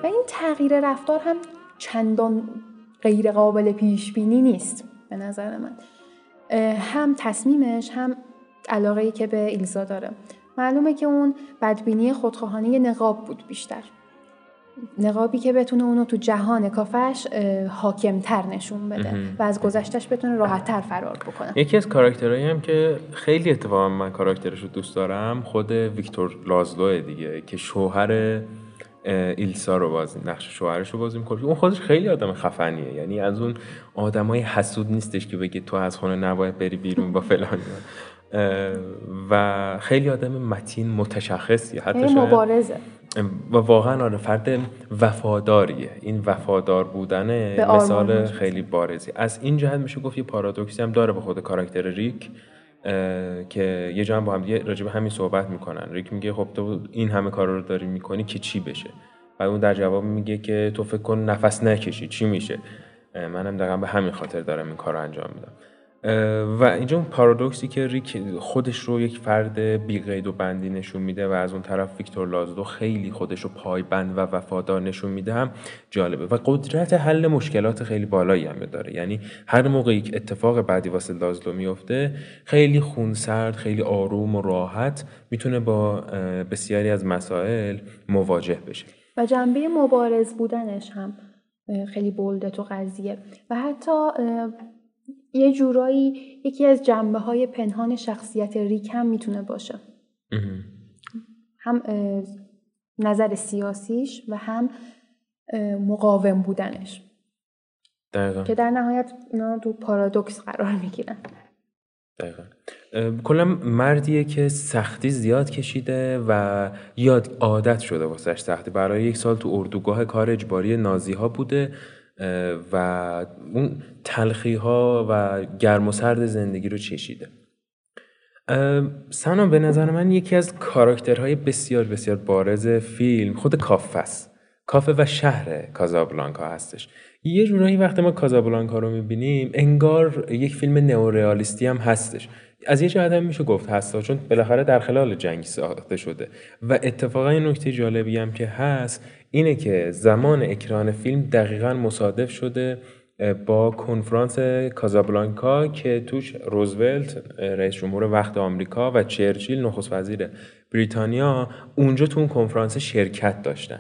و این تغییر رفتار هم چندان غیر قابل پیش بینی نیست به نظر من هم تصمیمش هم علاقه ای که به ایلزا داره. معلومه که اون بدبینی خودخواهانه نقاب بود بیشتر. نقابی که بتونه اونو تو جهان کافش حاکمتر نشون بده و از گذشتش بتونه راحتتر فرار بکنه. یکی از کاراکترهایی هم که خیلی اتفاقا من کاراکترش رو دوست دارم خود ویکتور لازلو دیگه که شوهر ایلسا رو بازی نقش شوهرش رو بازی می‌کنه. اون خودش خیلی آدم خفنیه. یعنی از اون آدمای حسود نیستش که بگه تو از خونه نباید بری بیرون با فلان. <laughs> و خیلی آدم متین متشخصیه. حتی مبارزه. و واقعا آره فرد وفاداریه. این وفادار بودن مثال خیلی بارزی. از این جهت میشه گفت یه پارادوکسی هم داره به خود کاراکتر ریک. که یه جا هم با هم دیگه راجع به همین صحبت می‌کنن. ریک میگه خب تو این همه کار رو داری می‌کنی که چی بشه؟ و اون در جواب میگه که تو فکر کن نفس نکشی چی میشه؟ منم دقیقا به همین خاطر دارم این کار رو انجام میدم. و اینجا اون پارادوکسی که ریک خودش رو یک فرد بیقید و بندی نشون میده و از اون طرف ویکتور لازلو خیلی خودش رو پایبند و وفادار نشون میده هم جالبه و قدرت حل مشکلات خیلی بالایی هم داره. یعنی هر موقع یک اتفاق بعدی واسه لازلو میفته خیلی خونسرد خیلی آروم و راحت می‌تونه با بسیاری از مسائل مواجه بشه. و جنبه مبارز بودنش هم خیلی بولده تو قضیه. و حتی یه جورایی یکی از جنبه های پنهان شخصیت ریک هم می‌تونه باشه. هم نظر سیاسیش و هم مقاوم بودنش. دقیقا. که در نهایت اینا تو پارادوکس قرار می‌گیرن. دقیقا. کلا مردیه که سختی زیاد کشیده و یاد عادت شده واسش سختی. برای یک سال تو اردوگاه کار اجباری نازی ها بوده. و اون تلخی ها و گرم و سرد زندگی رو چشیده. سنا به نظر من یکی از کاراکترهای بسیار بسیار بارز فیلم خود کافه است کافه و شهر کازابلانکا هستش. یه جورایی وقتی ما کازابلانکا رو می‌بینیم انگار یک فیلم نئورئالیستی هم هستش. از یه جهت هم میشه گفت هستا چون بالاخره در خلال جنگ ساخته شده. و اتفاقا این نکته جالبی هم که هست اینه که زمان اکران فیلم دقیقا مصادف شده با کنفرانس کازابلانکا که توش روزولت رئیس جمهور وقت آمریکا و چرچیل نخست وزیر بریتانیا اونجا تو اون کنفرانس شرکت داشتن.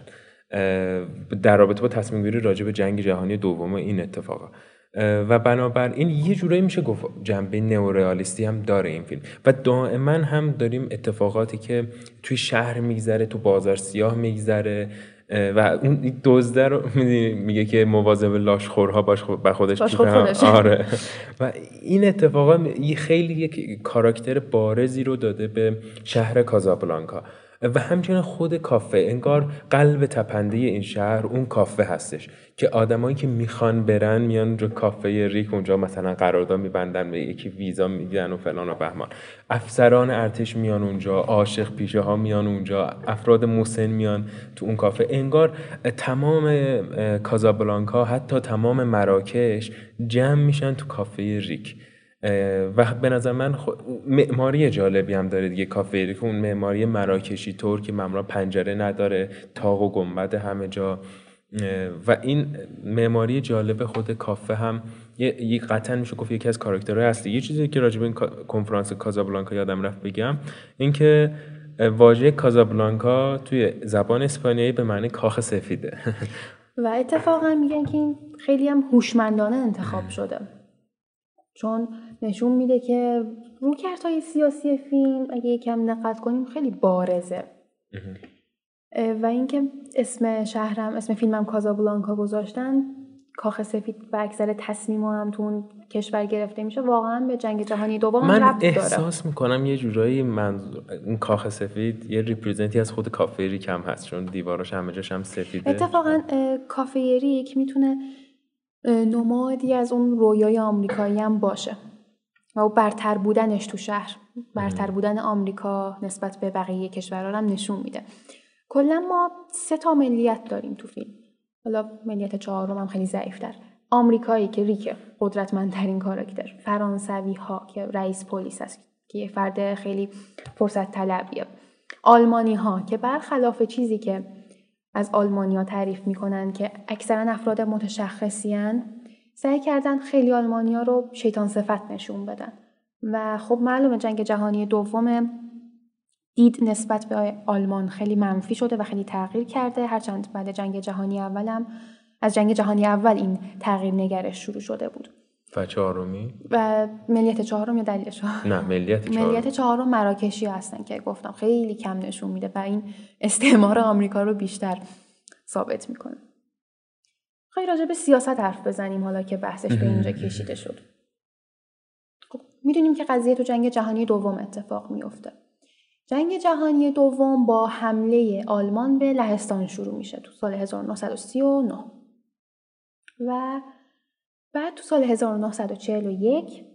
در رابطه با تصمیم گیری راجع به جنگ جهانی دوم این اتفاقا و بنابراین یه جورایی میشه گفت جنبه نئورئالیستی هم داره این فیلم. و دائما هم داریم اتفاقاتی که توی شهر میگذره تو بازار سیاه میگذره. و اون دزده رو <laughs> میگه که مواظب لاشخورها باش با خودش خودش. <laughs> آره. و این اتفاقا خیلی یک کاراکتر بارزی رو داده به شهر کازابلانکا. و همچنین خود کافه انگار قلب تپنده این شهر اون کافه هستش که آدمایی که می‌خوان برن میان رو کافه ریک اونجا مثلا قرارداد میبندن به یکی ویزا میگن و فلان و بهمان. افسران ارتش میان اونجا عاشق پیشه ها میان اونجا افراد مسن میان تو اون کافه. انگار تمام کازابلانکا حتی تمام مراکش جمع میشن تو کافه ریک. و به نظر من معماری جالبی هم داره دیگه کافه که اون معماری مراکشی طور که ممرا پنجره نداره تاق و گنبد همه جا. و این معماری جالب خود کافه هم یک قطعا میشه گفت یکی از کاراکترهای هستی یه چیزی که راجب این کنفرانس کازابلانکا یادم رفت بگم اینکه واژه کازابلانکا توی زبان اسپانیایی به معنی کاخ سفیده. <laughs> و اتفاقا میگن که این خیلی هم هوشمندانه انتخاب شده. چون نشون میده که روکردهای سیاسی فیلم اگه یکم دقت کنیم خیلی بارزه. و اینکه اسم شهرم اسم فیلمم کازابلانکا گذاشتن کاخ سفید و اکثر تصمیم هم تو اون کشور گرفته میشه واقعا به جنگ جهانی دوم من ربط احساس می‌کنم یه جورایی من این کاخ سفید یه ریپرزنتی از خود کافه ریک هم هست چون دیواراش همه جاش هم سفیده. اتفاقا کافه ریک می‌تونه نمادی از اون رویای آمریکایی هم باشه. و برتر بودنش تو شهر برتر بودن آمریکا نسبت به بقیه کشورها هم نشون میده. کلا ما سه تا ملیت داریم تو فیلم. حالا ملیت چهارم هم خیلی ضعیفتر. آمریکایی که ریک قدرتمندترین کاراکتر. فرانسوی ها که رئیس پلیس است که یه فرد خیلی فرصت طلبیه. آلمانی ها که برخلاف چیزی که از آلمانیا تعریف می‌کنن که اکثرا افراد متشخصیان سعی کردن خیلی آلمانیا رو شیطان صفت نشون بدن. و خب معلومه جنگ جهانی دوم دید نسبت به آلمان خیلی منفی شده و خیلی تغییر کرده. هرچند بعد جنگ جهانی اولم از جنگ جهانی اول این تغییر نگرش شروع شده بود. و چهارمی؟ و ملیت چهارم یا دلیلش نه ملیت چهارم. ملیت چهارم مراکشی هستن که گفتم خیلی کم نشون میده و این استعمار آمریکا رو بیشتر ثابت می‌کنه. خیلی راجع به سیاست حرف بزنیم حالا که بحثش به اینجا کشیده شد. خب می‌دونیم که قضیه تو جنگ جهانی دوم اتفاق میفته جنگ جهانی دوم با حمله آلمان به لهستان شروع میشه تو سال 1939 و بعد تو سال 1941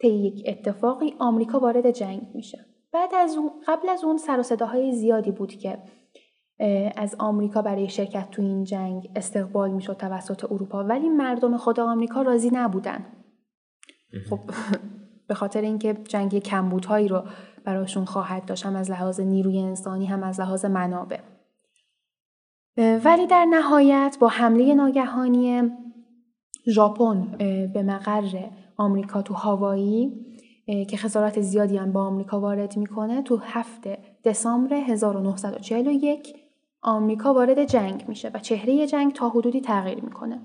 طی یک اتفاقی آمریکا وارد جنگ میشه. بعد از اون قبل از اون سر و صداهای زیادی بود که از آمریکا برای شرکت تو این جنگ استقبال می‌شد توسط اروپا. ولی مردم خود آمریکا راضی نبودن. خب <laughs> به خاطر اینکه جنگ کمبودهایی رو براشون خواهد داشت هم از لحاظ نیروی انسانی هم از لحاظ منابع. ولی در نهایت با حمله ناگهانی ژاپن به مقر آمریکا تو هاوایی که خسارت زیادی هم با آمریکا وارد می‌کنه تو هفته دسامبر 1941 آمریکا وارد جنگ میشه و چهره جنگ تا حدودی تغییر می‌کنه.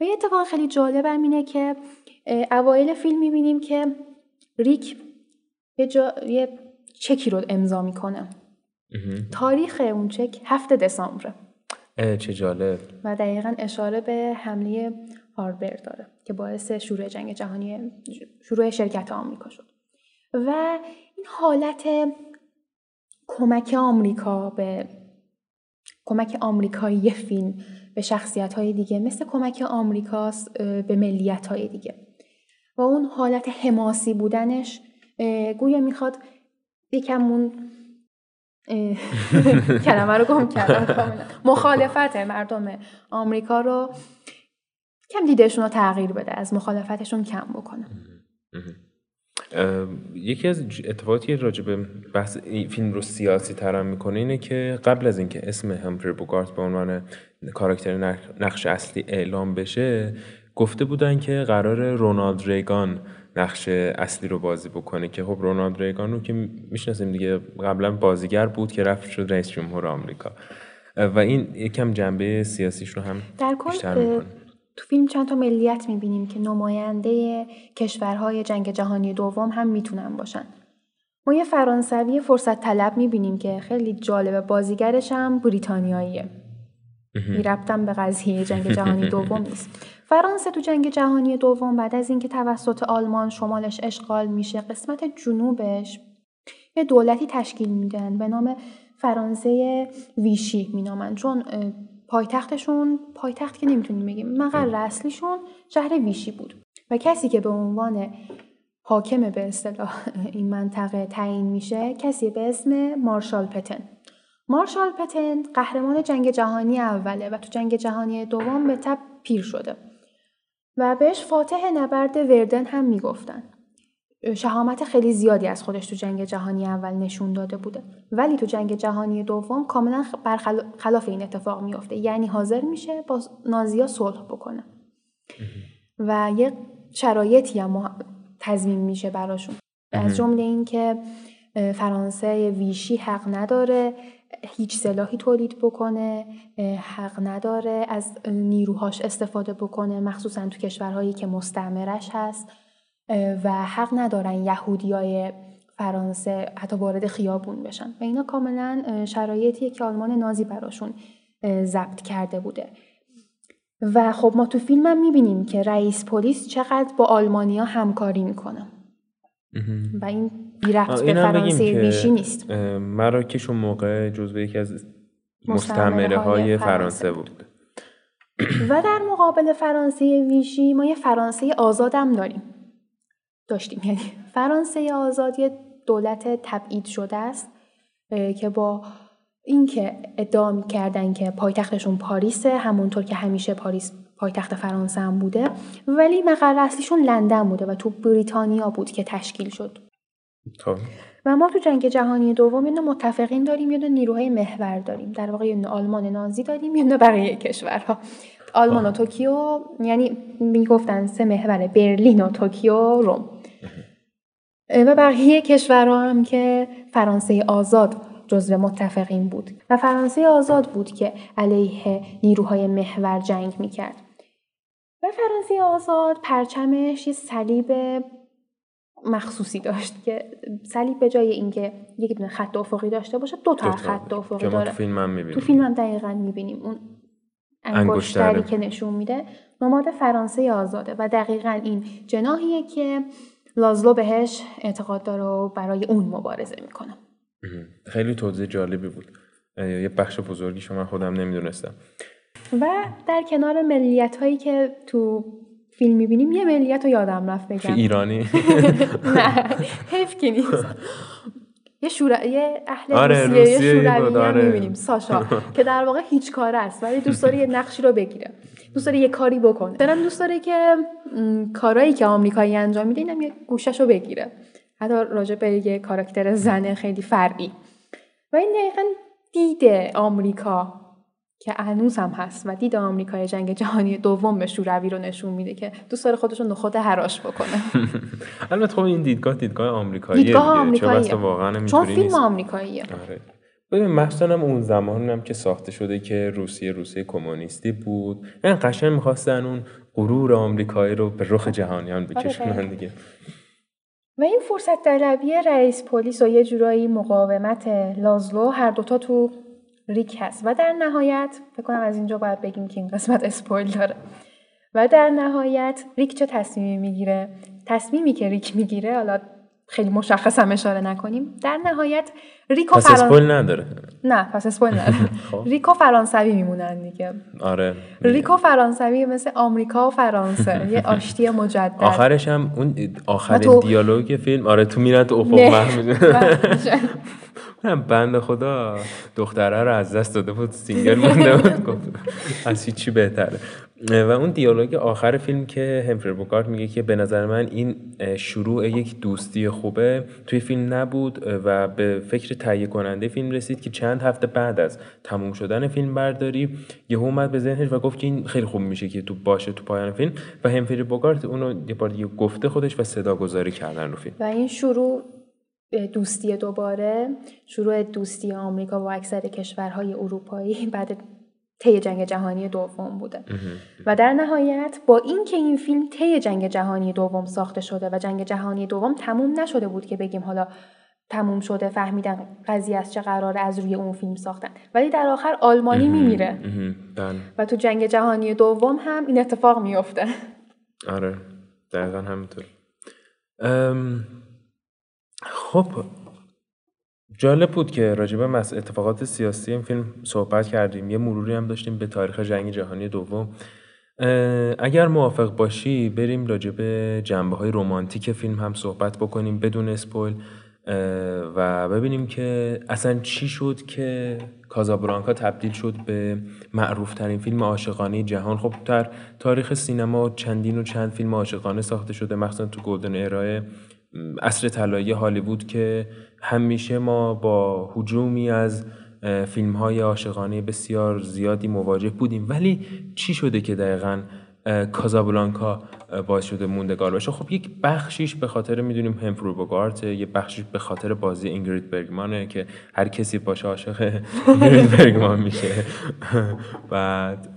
و یه اتفاق خیلی جالب هم اینه که اوایل فیلم می‌بینیم که ریک یه, جا، یه چکی رو امضا می‌کنه. تاریخ اون چک هفته دسامبر. چه جالب. و دقیقا اشاره به حمله هاربر داره که باعث شروع جنگ جهانی شروع شرکت آمریکا شد. و این حالت کمک آمریکا به کمک آمریکایی فیلم به شخصیت های دیگه مثل کمک آمریکاست به ملیت های دیگه. و اون حالت حماسی بودنش گویا می‌خواد یکمون <laughs> کلمه رو گم کردم مخالفت مردم آمریکا رو کم دیدشون رو تغییر بده از مخالفتشون کم بکنه. یکی از اتفاقاتی راجع به بحث فیلم رو سیاسی ترم می‌کنه اینه که قبل از اینکه اسم همفری بوگارت به عنوان کاراکتر نقش اصلی اعلام بشه گفته بودن که قرار رونالد ریگان نقش اصلی رو بازی بکنه که خب رونالد ریگان رو که می‌شناسیم دیگه قبلا بازیگر بود که رفت شد رئیس جمهور آمریکا. و این یکم جنبه سیاسیش رو هم در کل تو فیلم چند تا ملیت می‌بینیم که نماینده کشورهای جنگ جهانی دوم هم می‌تونن باشن. ما یه فرانسوی فرصت طلب می‌بینیم که خیلی جالبه بازیگرش هم بریتانیاییه. میربطم به قضیه جنگ جهانی دوم نیست. فرانسه تو جنگ جهانی دوم بعد از اینکه توسط آلمان شمالش اشغال میشه قسمت جنوبش یه دولتی تشکیل میدن به نام فرانسه ویشی مینامن. چون پایتختشون پایتخت که نمی‌تونیم بگیم مقر اصلیشون شهر ویشی بود. و کسی که به عنوان حاکم به اصطلاح <laughs> این منطقه تعیین میشه کسی به اسم مارشال پتن. مارشال پتن قهرمان جنگ جهانی اوله و تو جنگ جهانی دوم به تب پیر شده. و بهش فاتح نبرد وردن هم می‌گفتن. شهامت خیلی زیادی از خودش تو جنگ جهانی اول نشون داده بوده. ولی تو جنگ جهانی دوم کاملا برخلاف این اتفاق میافته. یعنی حاضر میشه با نازیا صلح بکنه. و یه شرایطی هم تضمین میشه براشون. از جمله اینکه فرانسه ویشی حق نداره هیچ سلاحی تولید بکنه حق نداره از نیروهاش استفاده بکنه مخصوصا تو کشورهایی که مستعمرش هست. و حق ندارن یهودیای فرانسه حتی وارد خیابون بشن. و اینا کاملا شرایطیه که آلمان نازی براشون ضبط کرده بوده. و خب ما تو فیلم هم می‌بینیم که رئیس پلیس چقدر با آلمانیا همکاری می‌کنه. و این بیرفت به فرانسه ویشی نیست. مراکش اون موقع جزو یکی از مستعمره های فرانسه بود. و در مقابل فرانسه ویشی ما یه فرانسه آزادم داریم. داشتیم. یعنی فرانسه آزادی دولت تبعید شده است که با اینکه ادعا کردن که پایتختشون پاریسه همونطور که همیشه پاریس پایتخت فرانسه هم بوده ولی مقر اصلیشون لندن بوده و تو بریتانیا بود که تشکیل شد. خب. و ما تو جنگ جهانی دوم یه متفقین داریم یه نیروهای محور داریم. در واقع یه آلمان نازی داریم یه بقیه کشورها. آلمان و توکیو یعنی می‌گفتن سه محور برلین و توکیو روم. و بقیه کشورها هم که فرانسه آزاد جزو متفقین بود. و فرانسه آزاد بود که علیه نیروهای محور جنگ می‌کرد. و فرانسه آزاد پرچمش یه صلیب مخصوصی داشت که صلیب به جای اینکه یک دونه خط افقی داشته باشه دو تا خط افقی داره. تو فیلم هم می‌بینیم. تو فیلم هم دقیقا می‌بینیم اون انگشتری که نشون میده. نماد فرانسه آزاده. و دقیقا این جناهیه که لازلو بهش اعتقاد داره و برای اون مبارزه می‌کنه. خیلی توضیح جالبی بود. یه بخش بزرگی شما خودم نمی‌دونستم. و در کنار ملیت هایی که تو فیلم می‌بینیم یه ملیت رو یادم رفت بگم. ایرانی. <laughs> نه حیف که نیست. یه شورا یه اهل آره روسیه, یه شوروی هم آره. می‌بینیم ساشا که در واقع هیچ کار است ولی دوست داره یه نقشی رو بگیره. دوست داره یه کاری بکنه دارم دوست داره که کارایی که آمریکایی انجام میده اینم یه گوشش رو بگیره حتی راجع به یه کاراکتر زن خیلی فرعی و این دقیقا دید آمریکا که هنوز هم هست و دید آمریکای جنگ جهانی دوم به شوروی رو نشون میده که دوست داره خودشون نخود حراش بکنه <laughs> البته خب این دیدگاه دیدگاه آمریکاییه دیدگاه. آمریکاییه. واقعا چون اینجوری فیلم. آمریکاییه آره ببین مخصوصا اون زمان هم که ساخته شده که روسیه روسیه کمونیستی بود. این قشنگ می‌خواستن اون غرور آمریکایی رو به رخ جهانیان بکشونن دقیقاً. دیگه. و این فرصت طلبی رئیس پلیس و یه جورایی مقاومت لازلو هر دوتا تو ریک هست. و در نهایت فکر کنم از اینجا باید بگیم که این قسمت spoil داره. و در نهایت ریک چه تصمیمی می‌گیره؟ تصمیمی که ریک می‌گیره حالا خیلی مشخص هم اشاره نکنیم. در نهایت ریک و پس spoil نداره. نه پس spoil نداره. <laughs> خب. ریک و فرانسوی میمونن دیگه. آره. ریک و فرانسوی مثل آمریکا و فرانسه. یه <laughs> آشتی مجدد. آخرش هم اون آخرین تو... دیالوگ فیلم آره تو میرن تو افق من <laughs> بنده خدا دختره رو از دست داده بود single مونده بود از هیچی بهتره. و اون دیالوگ آخر فیلم که همفری بوگارت میگه که به نظر من این شروع یک دوستی خوبه توی فیلم نبود و به فکر تهیه کننده فیلم رسید که چند هفته بعد از تموم شدن فیلم برداری یه اومد به ذهنش و گفت که این خیلی خوب میشه که تو باشه تو پایان فیلم و همفری بوکارت اونو یه بار دیگه گفته خودش و صدا گذاری کردن رو فیلم. و این شروع دوستی دوباره شروع دوستی آمریکا و اکثر کشورهای اروپایی <laughs> بعد طی جنگ جهانی دوم بوده. و در نهایت با اینکه این فیلم طی جنگ جهانی دوم ساخته شده و جنگ جهانی دوم تموم نشده بود که بگیم حالا تموم شده فهمیدن قضیه از چه قراره از روی اون فیلم ساختن. ولی در آخر آلمانی میمیره. بله. و تو جنگ جهانی دوم هم این اتفاق میفته آره دقیقا همینطور. خب جالب بود که راجبه مس اتفاقات سیاسی این فیلم صحبت کردیم. یه مروری هم داشتیم به تاریخ جنگ جهانی دوم. اگر موافق باشی بریم راجبه جنبه های رومانتیک فیلم هم صحبت بکنیم بدون اسپویل. و ببینیم که اصلا چی شد که کازابرانکا تبدیل شد به معروف ترین فیلم عاشقانه جهان. خب در تاریخ سینما چندین و چند فیلم عاشقانه ساخته شده مخصوصا تو گلدن ارائه اصر طلایی هالیوود که همیشه ما با حجومی از فیلم های عاشقانه بسیار زیادی مواجه بودیم. ولی چی شده که دقیقا کازابلانکا باعث شده موندگار بشه. خب یک بخشیش به خاطر می‌دونیم همفرو بوگارت یه بخشیش به خاطر بازی اینگرید برگمانه که هر کسی باشه عاشق اینگرید برگمان میشه. بعد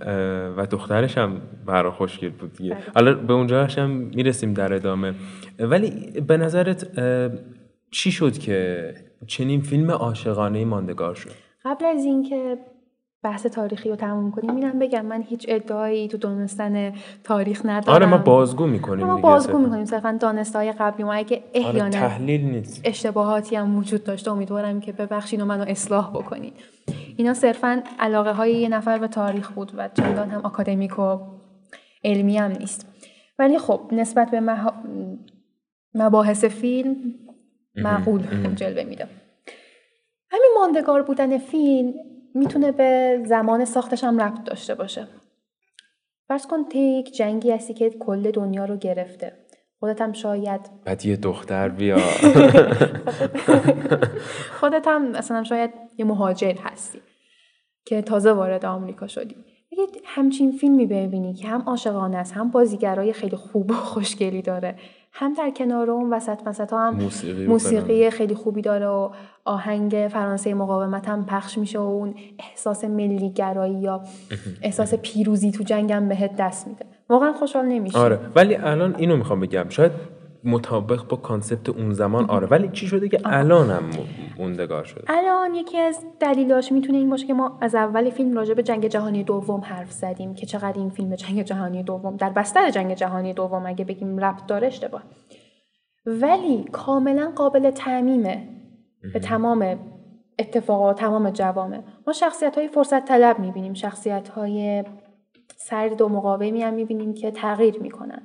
و دخترش هم برا خوشگل بود دیگه. بله. حالا به اونجاش هم می‌رسیم در ادامه. ولی به نظرت چی شد که چنین فیلم عاشقانه ماندگار شد؟ قبل از اینکه بحث تاریخی رو تموم کنیم. اینم بگم من هیچ ادعایی تو دونستن تاریخ ندارم. آره ما بازگو می‌کنیم ما بازگو می‌کنیم. صرفا دانسته قبلی ما اگه آره، احیانا تحلیل نیست. اشتباهاتی هم وجود داشته امیدوارم که ببخشید و منو اصلاح بکنید اینا صرفا علاقه های یه نفر به تاریخ بود و چندان هم آکادمیک و علمی هم نیست. ولی خب نسبت به مباحث فیلم معقول جلوه میده. همین ماندگار بودن فیلم می‌تونه به زمان ساختش هم ربط داشته باشه. فرض کن یک جنگی هستی که کل دنیا رو گرفته. خودت هم شاید بعد یه دختر بیا. <laughs> خودت هم مثلا شاید یه مهاجر هستی که تازه وارد آمریکا شدی. اگه همچین فیلمی ببینی که هم عاشقانه است هم بازیگرای خیلی خوب و خوشگلی داره. هم در کنار اون وسط وسط ها هم موسیقی, موسیقی خیلی خوبی داره و آهنگ فرانسه مقاومت هم پخش میشه و اون احساس ملیگرایی یا احساس پیروزی تو جنگم بهت دست میده. واقعا خوشحال نمیشه آره. ولی الان اینو می‌خوام بگم. شاید مطابق با کانسپت اون زمان آره. ولی چی شده که الان هم موندگار شده؟ الان یکی از دلیلاش می‌تونه این باشه که ما از اول فیلم راجع به جنگ جهانی دوم حرف زدیم که چقدر این فیلم جنگ جهانی دوم در بستر جنگ جهانی دوم اگه بگیم ربط داره اشتباه. ولی کاملا قابل تعمیمه. به تمام اتفاقات تمام جوامع. ما شخصیت های فرصت طلب می‌بینیم. شخصیت های سرد و مقاومی هم می‌بینیم که تغییر می‌کنن.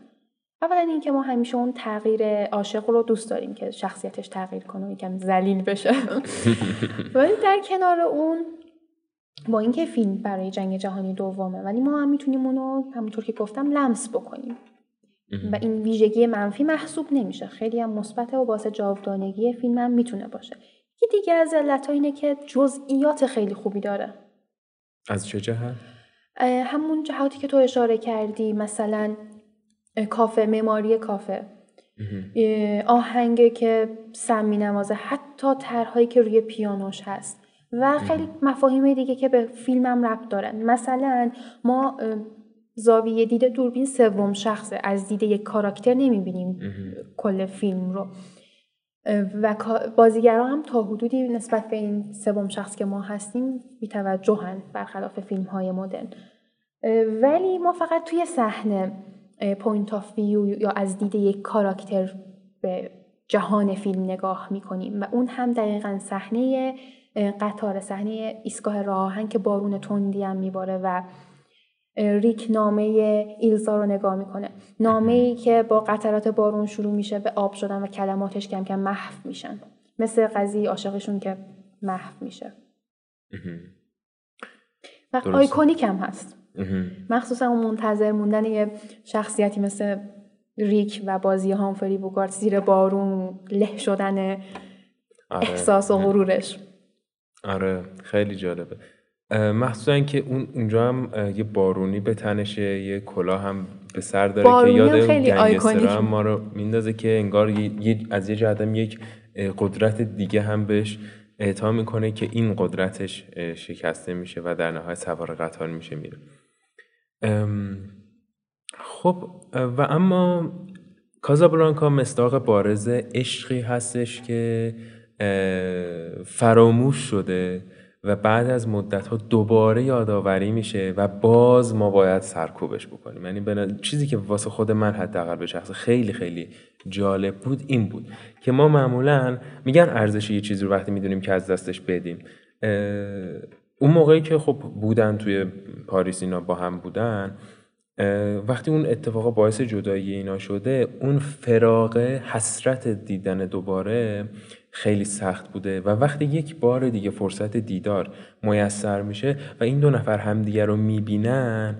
اولا اینکه ما همیشه اون تغییر عاشق رو دوست داریم که شخصیتش تغییر کنه و یکم ذلیل بشه. <laughs> ولی در کنار اون با اینکه فیلم برای جنگ جهانی دومه ولی ما هم می‌تونیم اونو همونطور که گفتم لمس بکنیم. و این ویژگی منفی محسوب نمیشه. خیلی هم مثبت و واسه جاودانگی فیلم هم می‌تونه باشه. یکی دیگه از علت اینه که جزئیات خیلی خوبی داره. از چه جهت؟ همون جهاتی که تو اشاره کردی مثلا کافه معماری کافه. آهنگه که سم می نوازه حتی طرحهایی که روی پیانوش هست. و خیلی مفاهیم دیگه که به فیلمم ربط دارن. مثلا ما زاویه دید دوربین سوم شخصه. از دید یک کاراکتر نمی‌بینیم کل فیلم رو. و بازیگران هم تا حدودی نسبت به این سوم شخص که ما هستیم بیتوجهن برخلاف فیلم های مدرن ولی ما فقط توی صحنه point of view یا از دید یک کاراکتر به جهان فیلم نگاه می‌کنیم. و اون هم دقیقا صحنه قطار صحنه ایستگاه راه‌آهن که بارون تندی هم میباره و ریک نامه ایلزا رو نگاه می‌کنه. نامه ای که با قطرات بارون شروع میشه به آب شدن و کلماتش کم کم محو میشن. مثل قضیه عشقشون که محو میشه. و آیکونیک هم هست. مخصوصا اون منتظر موندن یه شخصیتی مثل ریک و بازی هامفری بوگارت زیر بارون له شدن آره. احساس و غرورش. آره خیلی جالبه. مخصوصا که اون اونجا هم یه بارونی به تنشه یه کلاه هم به سر داره که یاد گنگستر ما رو میندازه که انگار از یه جهت یک قدرت دیگه هم بهش اعطا می‌کنه که این قدرتش شکسته میشه و در نهایت سوار قطار میشه میره. خب و اما کازابلانکا مستاق بارز عشقی هستش که فراموش شده و بعد از مدت ها دوباره یادآوری میشه و باز ما باید سرکوبش بکنیم. یعنی چیزی که واسه خود من حداقل به شخص خیلی خیلی جالب بود این بود که ما معمولا میگن ارزش یه چیزی رو وقتی می‌دونیم که از دستش بدیم. اون موقعی که خب بودن توی پاریس اینا با هم بودن وقتی اون اتفاق باعث جدایی اینا شده اون فراغه حسرت دیدن دوباره خیلی سخت بوده و وقتی یک بار دیگه فرصت دیدار میسر میشه و این دو نفر همدیگه رو می‌بینن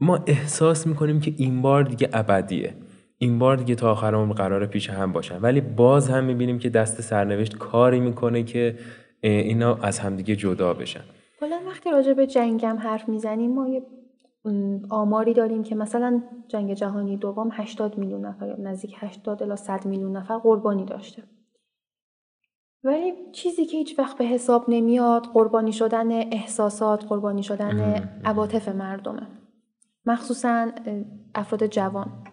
ما احساس می‌کنیم که این بار دیگه ابدیه. این بار دیگه تا آخر عمر قرار پیش هم باشن. ولی باز هم می‌بینیم که دست سرنوشت کاری می‌کنه که اینا از همدیگه جدا بشن. کلا وقتی راجع به جنگم حرف می‌زنیم ما یه آماری داریم که مثلا جنگ جهانی دوم 80 میلیون نفر نزدیک 80 الی 100 میلیون نفر قربانی داشته. ولی چیزی که هیچ وقت به حساب نمیاد قربانی شدن احساسات قربانی شدن عواطف مردمه. مخصوصا افراد جوان.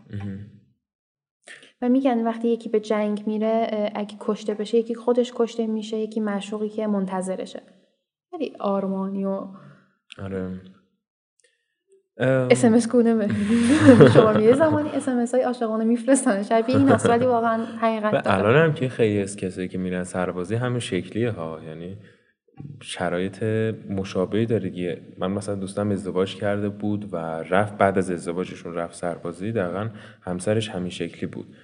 و میگن وقتی یکی به جنگ میره اگه کشته بشه یکی خودش کشته میشه یکی مشوقی که منتظرشه. ولی آرمانی و آره. اسمس کونه <laughs> شما یه زمانی اسمس های عاشقانه میفرستن. شبیه این است ولی واقعا حقیقت داره. الان هم که خیلی از کسایی که میرن سربازی همین شکلیه ها. یعنی شرایط مشابهی داره دیگه. من مثلا دوستم ازدواج کرده بود و رفت بعد از ازدواجشون رفت سربازی. دقیقا همسرش همین شکلی بود.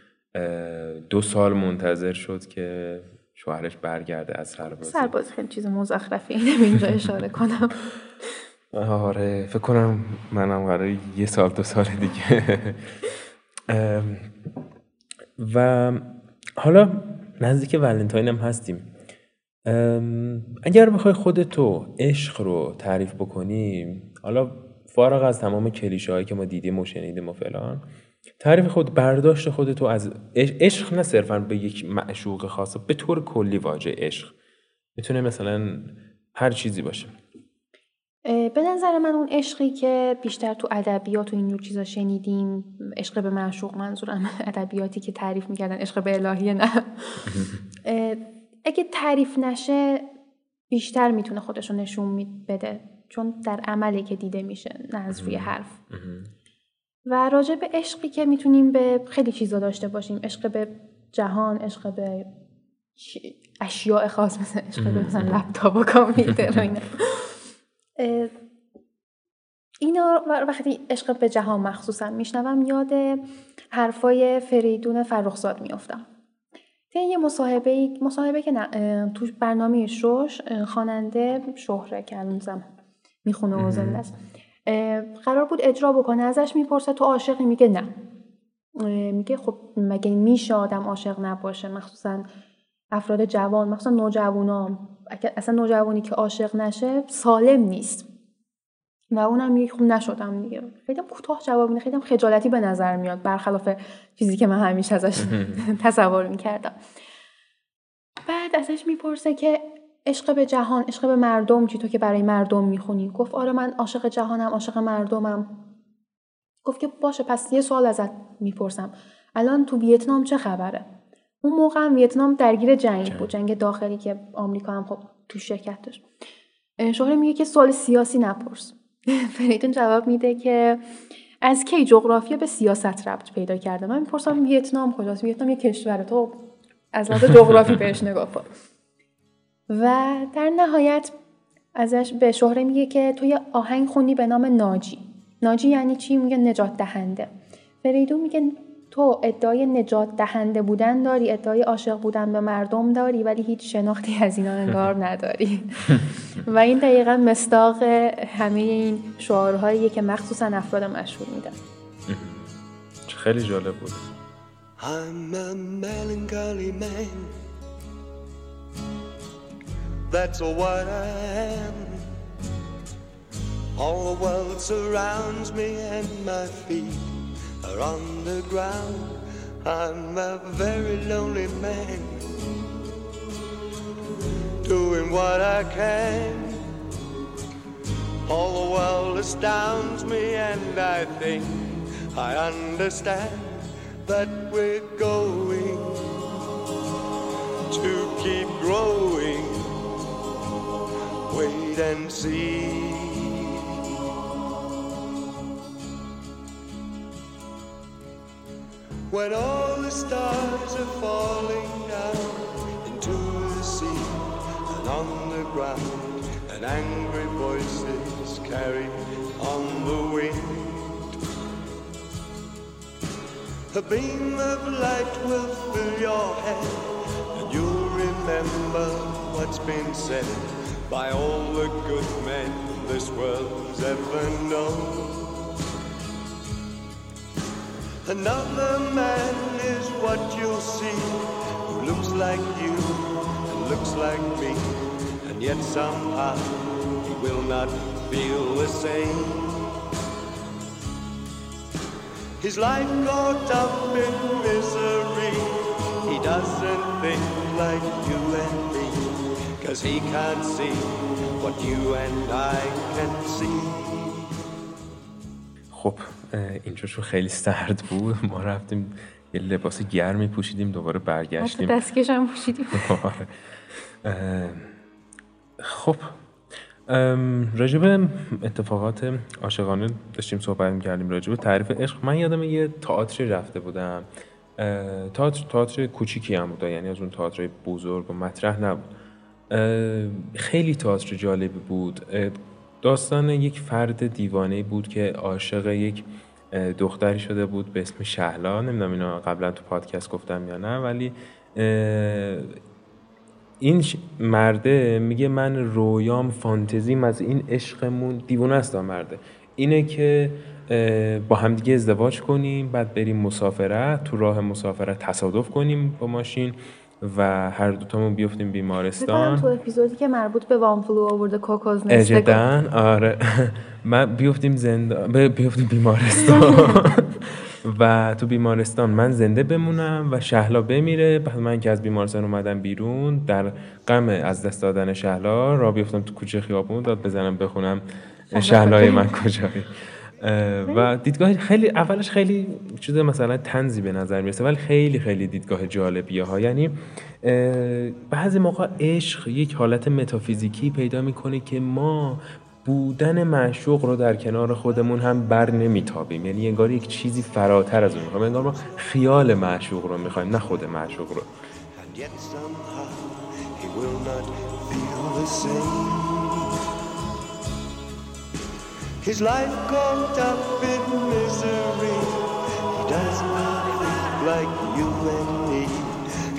دو سال منتظر شد که شوهرش برگرده از سربازی. سربازی خیلی چیز مزخرفی اینجا اشاره کنم. آره فکر کنم منم قرار یه سال دو سال دیگه. و حالا نزدیک ولنتاین هم هستیم. اگر بخوای خودتو عشق رو تعریف بکنی حالا فارغ از تمام کلیشه هایی که ما دیدیم و شنیدیم و فلان تعریف خود برداشت خودتو از عشق نه صرفا به یک معشوق خاص به طور کلی واژه عشق. می‌تونه مثلا هر چیزی باشه. به نظر من اون عشقی که بیشتر تو ادبیات و اینجور چیزا شنیدیم عشق به معشوق منظورم <laughs> ادبیاتی که تعریف می‌کردن عشق به الهیه نه. <laughs> اگه تعریف نشه بیشتر می‌تونه خودش رو نشون بده چون در عملی که دیده میشه نه از روی حرف. و راجع به عشقی که می‌تونیم به خیلی چیزا داشته باشیم. عشق به جهان عشق به اشیاء خاص مثل عشق به مثلا لپتاپ و کامپیوتر و اینا. وقتی عشق به جهان مخصوصا میشنوم یاد حرفای فریدون فرخزاد میافتم. طی یه مصاحبه مصاحبه که تو برنامه شوش خواننده شهره که الان می‌خونه و زنده است. قرار بود اجرا بکنه ازش می‌پرسه تو عاشقی؟ میگه نه. میگه خب مگه میشه آدم عاشق نباشه؟ مخصوصا افراد جوان مخصوصا نوجوانا. اصلا نوجوانی که عاشق نشه سالم نیست. و اونم میگه خب نشدم دیگه. خیلی کوتاه جواب میده خیلی خجالتی به نظر میاد برخلاف چیزی که من همیشه ازش <laughs> تصور می‌کردم. بعد ازش می‌پرسه که عشق به جهان عشق به مردم چی تو که برای مردم می‌خونی. گفت آره من عاشق جهانم عاشق مردمم. گفت که باشه پس یه سوال ازت می‌پرسم. الان تو ویتنام چه خبره؟ اون موقع هم ویتنام درگیر جنگ بود جنگ. داخلی که آمریکا هم خب تو شرکت داشت. شوهر میگه که سوال سیاسی نپرس. <laughs> فریدون جواب میده که از کی جغرافیا به سیاست ربط پیدا کرده؟ من می‌پرسم ویتنام کجاست؟ ویتنام یه کشور تو از لحاظ جغرافی بهش نگاه کن. و در نهایت ازش به شهره میگه که تو یه آهنگ خونی به نام ناجی. ناجی یعنی چی؟ میگه نجات دهنده. فریدون میگه تو ادعای نجات دهنده بودن داری ادعای عاشق بودن به مردم داری ولی هیچ شناختی از اینا انگار <laughs> نداری. و این دقیقا مستاق همه این شعارهایی که مخصوصا افراد مشهور میدن. خیلی جالب بود. I'm a melancholy man. That's what I am All the world surrounds me and my feet are on the ground. I'm a very lonely man, doing what I can. All the world astounds me, and I think I understand that we're going to keep growing. Wait and see. When all the stars are falling down into the sea and on the ground, and angry voices carry on the wind. A beam of light will fill your head, and you'll remember what's been said by all the good men this world's ever known. Another man is what you'll see who looks like you and looks like me, and yet somehow he will not feel the same. His life caught up in misery. He doesn't think like you and me, cause he can't see what you and I can see. خب اینجا چون خیلی سرد بود. ما رفتیم یه لباس گرمی پوشیدیم دوباره برگشتیم. دستکش هم پوشیدیم. <laughs> خب. راجب اتفاقات عاشقانه داشتیم صحبت می‌کردیم راجب تعریف عشق. من یادم یه تئاتری رفته بودم. تئاتر تئاتر کوچیکی هم بود یعنی از اون تئاتر بزرگ و مطرح نبود. خیلی تئاتر جالبی بود. داستان یک فرد دیوانه بود که عاشق یک دختری شده بود به اسم شهلا. نمی‌دونم اینا قبلا تو پادکست گفتم یا نه ولی این مرده میگه من رویام فانتزیم از این عشقمون دیوونه است مرده. اینه که با همدیگه ازدواج کنیم بعد بریم مسافرت تو راه مسافرت تصادف کنیم با ماشین. و هر دوتامون بیفتیم بیمارستان. تو اپیزودی که مربوط به وانفلو آورده کوکوز اجدن؟ آره. <laughs> من بیفتیم زنده بیفتیم بیمارستان. <laughs> و تو بیمارستان من زنده بمونم و شهلا بمیره. بعد من که از بیمارستان اومدم بیرون در غم از دست دادن شهلا را بیفتم تو کوچه خیابون داد بزنم بخونم شهلای من کجایی. و دیدگاه خیلی اولش خیلی چیز مثلا تنزی به نظر می‌رسه ولی خیلی خیلی دیدگاه جالبیه ها یعنی بعضی موقع عشق یک حالت متافیزیکی پیدا می‌کنه که ما بودن معشوق رو در کنار خودمون هم بر نمیتابیم. یعنی انگار یک چیزی فراتر از اون می‌خوایم انگار ما خیال معشوق رو می‌خوایم نه خود معشوق رو. His life caught up in misery. He does not think like you and me.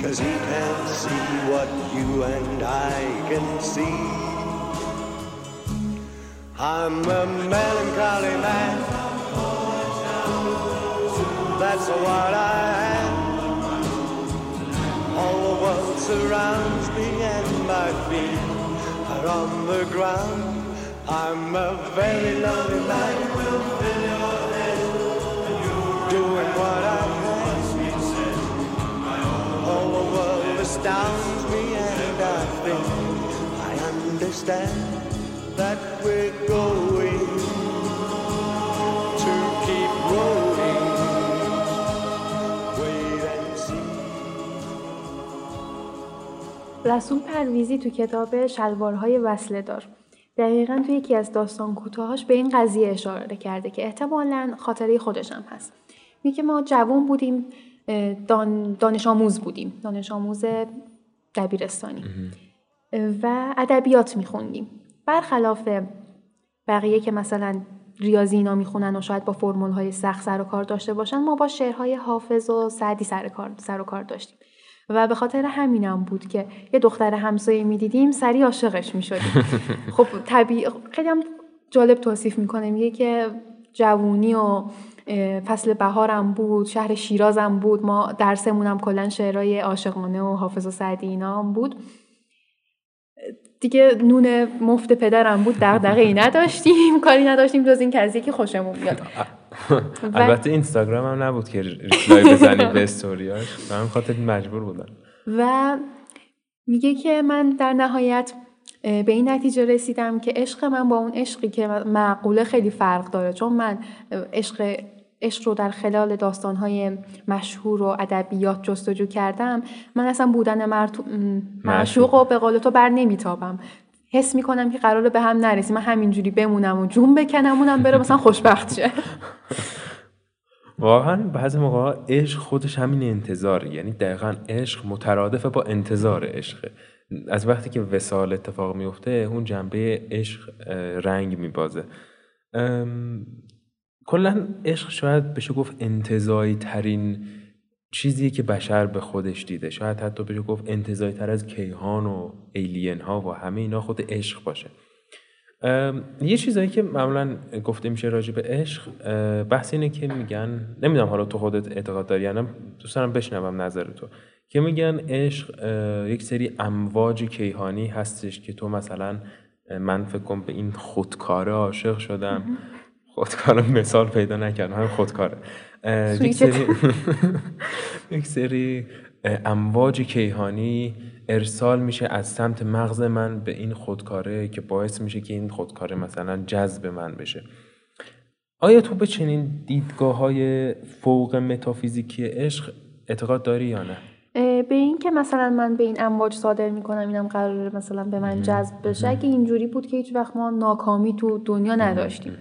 Cause he can't see what you and I can see. I'm a melancholy man. That's what I am. All the world surrounds me and my feet are on the ground. I'm a very lonely man. Doing what I can. All the world astounds me, and I think I understand that we're going to keep growing. Wait and see. رسول پرویزی تو کتاب شلوارهای وصله دار دقیقا توی یکی از داستان کوتاهاش به این قضیه اشاره کرده که احتمالا خاطره خودش هم هست. میگه ما جوان بودیم دانش آموز بودیم. دانش آموز دبیرستانی. و ادبیات میخوندیم. برخلاف بقیه که مثلا ریاضی اینا می‌خونن و شاید با فرمول های سخت سر و کار داشته باشن ما با شعرهای حافظ و سعدی سر, کار، سر و کار داشتیم. و به خاطر همینم بود که یه دختر همسایه می‌دیدیم سری عاشقش می‌شدیم. <laughs> خب طبیعی خیلی هم جالب توصیف می‌کنه میگه که جوونی و فصل بهارم بود شهر شیرازم بود ما درسمونم کلا شعرهای عاشقانه و حافظ و سعدی اینا هم بود. دیگه نون مفت پدرم بود دغدغه ای نداشتیم <laughs> کاری نداشتیم جز این که از یکی خوشمون بیاد. <laughs> البته اینستاگرام هم نبود که ریپلای بزنی به استوریاش من خاطر مجبور بودم. و میگه که من در نهایت به این نتیجه رسیدم که عشق من با اون عشقی که معقوله خیلی فرق داره. چون من عشق عشق رو در خلال داستانهای مشهور و ادبیات جستجو کردم. من اصلا بودن. معشوق. و به قول تو بر نمیتابم. حس می‌کنم که قراره به هم نرسیم. من همینجوری بمونم و جون بکنم اونم بره مثلا خوشبخت شه. واقعا بعضی موقع عشق خودش همین انتظاره. یعنی دقیقا عشق مترادف با انتظار عشقه. از وقتی که وسال اتفاق میفته اون جنبه عشق رنگ میبازه. کلا عشق شاید بشه گفت انتظایی ترین چیزیه که بشر به خودش دیده. شاید حتی بشه گفت انتظایی تر از کیهان و ایلین ها و همه اینا خود عشق باشه. یه چیزایی که معمولا گفته میشه راجع به عشق بحث اینه که میگن نمی‌دونم حالا تو خودت اعتقاد داری یعنی دوست دارم بشنوم نظر تو. که میگن عشق یک سری امواج کیهانی هستش که تو مثلا من فکر کنم به این خودکاره عاشق شدم. خودکار مثال پیدا نکردم خودکاره. <laughs> یک سری یک سری امواج کیهانی ارسال میشه از سمت مغز من به این خودکاره که باعث میشه که این خودکاره مثلا جذب من بشه. آیا تو به چنین دیدگاه های فوق متافیزیکی عشق اعتقاد داری یا نه؟ به این که مثلا من به این امواج صادر می‌کنم اینم قراره مثلا به من جذب بشه. اگه اینجوری بود که هیچ وقت ما ناکامی تو دنیا نداشتیم.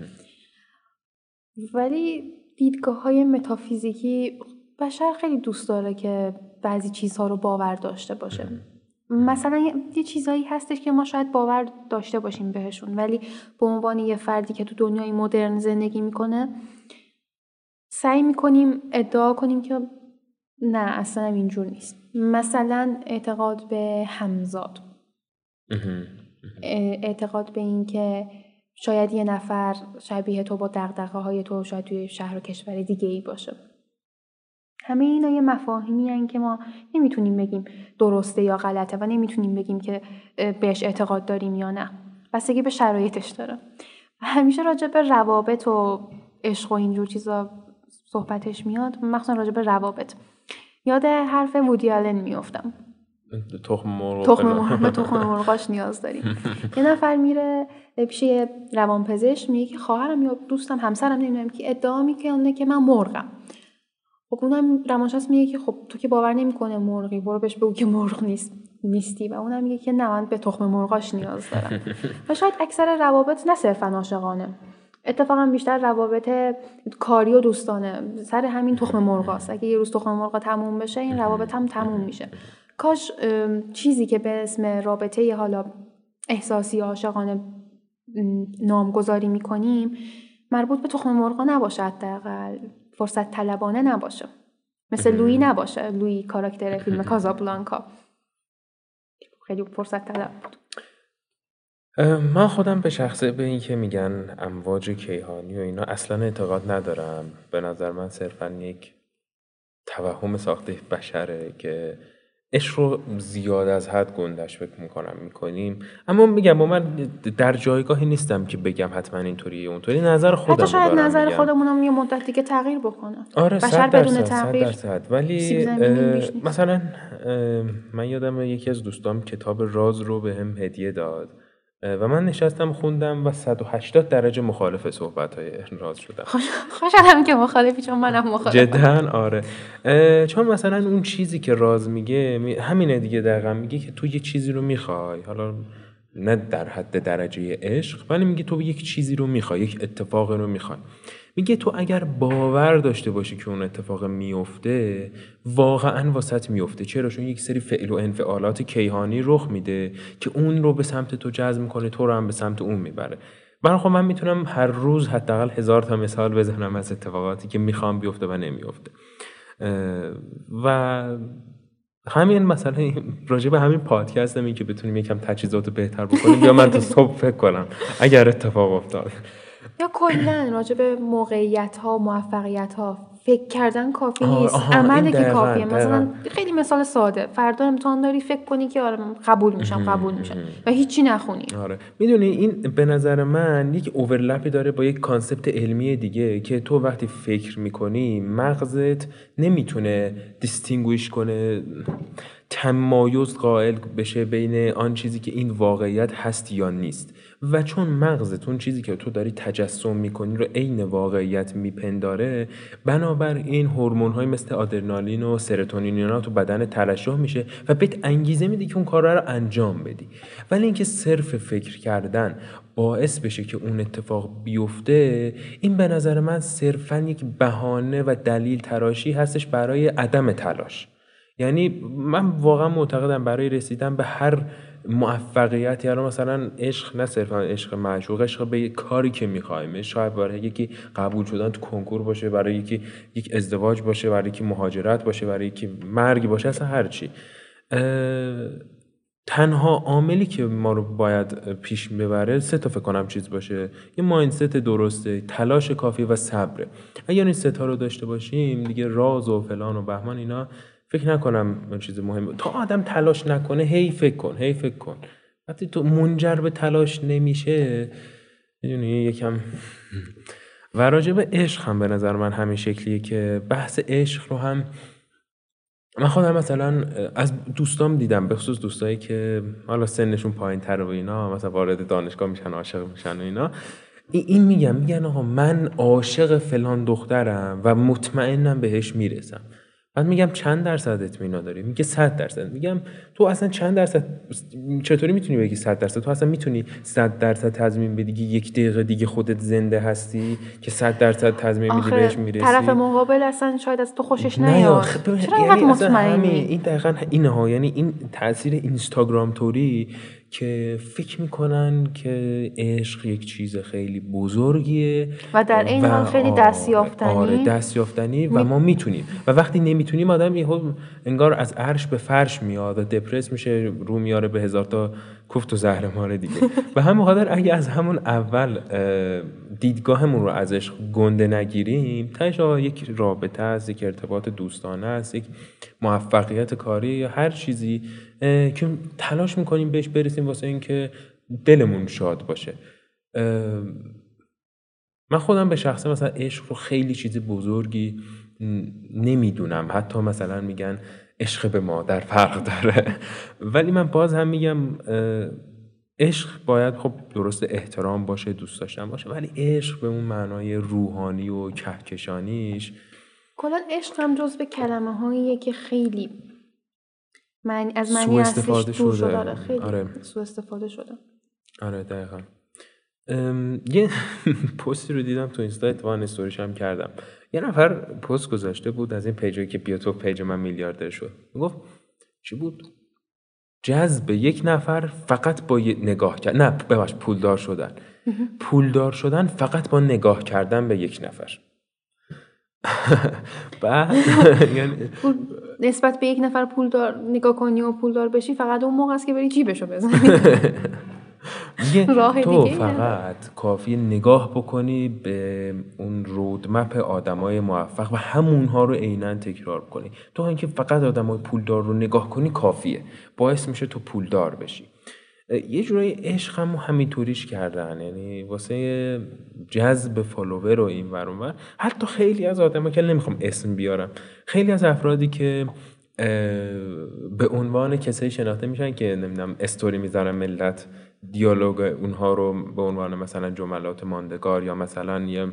ولی دیدگاه های متافیزیکی بشر خیلی دوست داره که بعضی چیزها رو باور داشته باشه. مثلا یه چیزهایی هستش که ما شاید باور داشته باشیم بهشون ولی به عنوان یه فردی که تو دنیای مدرن زندگی می‌کنه سعی می‌کنیم ادعا کنیم که نه اصلا اینجور نیست. مثلا اعتقاد به همزاد. اعتقاد به این که شاید یه نفر شبیه تو با دقدقه های تو شاید توی شهر و کشور دیگه ای باشه. همه اینا یه مفاهیمی هن که ما نمی‌تونیم بگیم درسته یا غلطه و نمی‌تونیم بگیم که بهش اعتقاد داریم یا نه. بستگی به شرایطش داره. همیشه راجع به روابط و عشق و اینجور چیزا صحبتش میاد. مخصوصا راجع به روابط. یاد حرف وودی آلن میافتم. تخم مرغ تخم تخم مرغاش نیاز داریم <laughs> یه نفر میره پیش روانپزشک میگه که خواهرم یا دوستم همسرم نمی‌دونم که ادعا می‌کنه که من مرغم. خب اونم روانشناس میگه که خب تو که باور نمی‌کنه مرغی برو بهش بگو که مرغ نیست نیستی. و اونم میگه که نه من به تخم مرغاش نیاز دارم. <laughs> و شاید اکثر روابط نه صرفا عاشقانه. اتفاقا بیشتر روابط کاری و دوستانه. سر همین تخم مرغاست. اگه یه روز تخم مرغا تموم بشه این <laughs> روابط هم تموم میشه. کاش چیزی که به اسم رابطه حالا احساسی عاشقانه نامگذاری می‌کنیم مربوط به تخم مرغا نباشه حداقل فرصت طلبانه نباشه. مثل لوی نباشه لوی کاراکتر فیلم <laughs> کازابلانکا. خیلی فرصت طلب بود. من خودم به شخصه به این که میگن امواج کیهانی و اینا اصلا اعتقاد ندارم. به نظر من صرفا یک توهم ساخته بشره که عشق رو زیاد از حد گندش فکر می‌کنم می‌کنیم. اما میگم با من در جایگاهی نیستم که بگم حتما اینطوریه اونطوری نظر خودم حتی شاید نظر خودمونم یه مدت دیگه تغییر بکنه. آره بشر بدون تغییر ولی مثلا من یادم یکی از دوستام کتاب راز رو به هم هدیه داد. و من نشستم خوندم و 180 درجه مخالف صحبت های راز شدم. خوشحالم که مخالفی چون منم مخالفم. جدا آره. چون مثلا اون چیزی که راز میگه همینه دیگه دقیقا. میگه که تو یه چیزی رو می‌خوای. حالا نه در حد درجه عشق ولی میگه تو یک چیزی رو می‌خوای یک اتفاق رو می‌خوای. میگه تو اگر باور داشته باشی که اون اتفاق میفته واقعا واسط میفته چرا؟ چون یک سری فعل و انفعالات کیهانی رخ میده که اون رو به سمت تو جذب می‌کنه تو رو هم به سمت اون می‌بره. من خب من می‌تونم هر روز حداقل هزار تا مثال بزنم از اتفاقاتی که می‌خوام بیفته و نمیفته و همین مثلا راجع به همین پادکست که بتونیم یکم تجهیزات بهتر بکنیم یا من تو صبح فکر کنم اگر اتفاق افتاد. یا کلا راجع به موقعیت ها موفقیت ها فکر کردن کافی نیست. عمله که کافیه. مثلا خیلی مثال ساده. فردا امتحان داری فکر کنی که آره قبول میشم قبول میشم. و هیچی نخونی. آره. می‌دونی این به نظر من یک overlap ی داره با یک concept علمی دیگه که تو وقتی فکر می‌کنی مغزت نمی‌تونه دیستینگویش کنه تمایز قائل بشه بین آن چیزی که این واقعیت هست یا نیست. و چون مغزت اون چیزی که تو داری تجسم می‌کنی رو عین واقعیت میپنداره بنابراین هورمون های مثل آدرنالین و سرتونین اینا تو بدن ترشح میشه و بهت انگیزه میده که اون کار رو انجام بدی. ولی اینکه صرف فکر کردن باعث بشه که اون اتفاق بیفته این به نظر من صرفا یک بهانه و دلیل تراشی هستش برای عدم تلاش. یعنی من واقعا معتقدم برای رسیدن به هر موفقیت یا مثلا عشق نه صرفا عشق معشوق عشق به کاری که می‌خوایم. شاید برای یکی قبول شدن تو کنکور باشه برای یکی یک ازدواج باشه برای یکی مهاجرت باشه برای یکی مرگ باشه اصلا هرچی تنها عاملی که ما رو باید پیش ببره سه تا فکر کنم چیز باشه. یه مایندست درسته تلاش کافی و صبره اگر این سه رو داشته باشیم دیگه راز و فلان و بهمان اینا فکر نکنم اون چیز مهم تا آدم تلاش نکنه هی فکر کن هی فکر کن. وقتی تو منجر به تلاش نمیشه می‌دونی یکم <laughs> و راجع به عشق هم به نظر من همین شکلیه که بحث عشق رو هم من خودم مثلا از دوستام دیدم به خصوص دوستایی که حالا سنشون پایین تر و اینا مثلا وارد دانشگاه میشن عاشق میشن و اینا. این میگم میگن آقا من عاشق فلان دخترم و مطمئنم بهش می‌رسم. بعد میگم چند درصد اطمینان داری؟ میگه 100 درصد. میگم تو اصلا چند درصد؟ چطوری می‌تونی بگی 100 درصد؟ تو اصلا می‌تونی 100 درصد تضمین بدی که یک دقیقه دیگه خودت زنده هستی که 100 درصد تضمین میدی بهش می‌رسی؟ طرف مقابل اصلا شاید از تو خوشش نیاد. چرا یعنی مطمئنی؟ این دقیقا اینه ها یعنی این تاثیر اینستاگرام توری که فکر می‌کنن که عشق یک چیز خیلی بزرگیه و در این حال خیلی دستیافتنی. آره دستیافتنی و ما می‌تونیم. و وقتی نمی‌تونیم آدم یهو انگار از عرش به فرش میاد و دپرس میشه رو میاره به هزار تا کوفت و زهرمار دیگه. <laughs> و همون خاطر اگه از همون اول دیدگاهمون رو از عشق گنده نگیریم تاش یک رابطه است یک ارتباط دوستانه است یک موفقیت کاری یا هر چیزی که تلاش می‌کنیم بهش برسیم واسه اینکه دلمون شاد باشه. من خودم به شخصه مثلا عشق رو خیلی چیز بزرگی نمی‌دونم. حتی مثلا میگن عشق به مادر فرق داره. <laughs> ولی من باز هم میگم عشق باید خب درست احترام باشه دوست داشتن باشه ولی عشق به اون معنای روحانی و کهکشانیش کلا عشق هم جز به کلمه هاییه که خیلی من از معنی استفاده شده. شده. آره خیلی آره. سو استفاده شده. آره دقیقا. یه <laughs> پستی رو دیدم تو اینستا اتفاقا استوریش هم کردم. یه نفر پست گذاشته بود از این پیجایی که بیا تو پیج من میلیاردر شد. گفت چی بود؟ جذب یک نفر فقط با نگاه کرد نه ببخش پولدار شدن. پولدار شدن فقط با نگاه کردن به یک نفر. <laughs> بعد <laughs> یعنی نسبت به یک نفر پولدار نگاه کنی و پولدار بشی فقط اون موقع است که بری جیبشو بزنی. <laughs> <laughs> تو فقط کافی نگاه بکنی به اون رودمپ آدمای موفق و همونها رو عینا تکرار کنی. تو اینکه فقط آدمای پولدار رو نگاه کنی کافیه. باعث میشه تو پولدار بشی. یه جورایی عشق هم همینطوریش کردن. یعنی واسه جذب فالوور و این ور حتی خیلی از آدم که نمی‌خوام اسم بیارم خیلی از افرادی که به عنوان کسایی شناخته میشن که نمی‌دونم استوری می‌ذارن ملت دیالوگ اونها رو به عنوان مثلا جملات ماندگار یا مثلا یه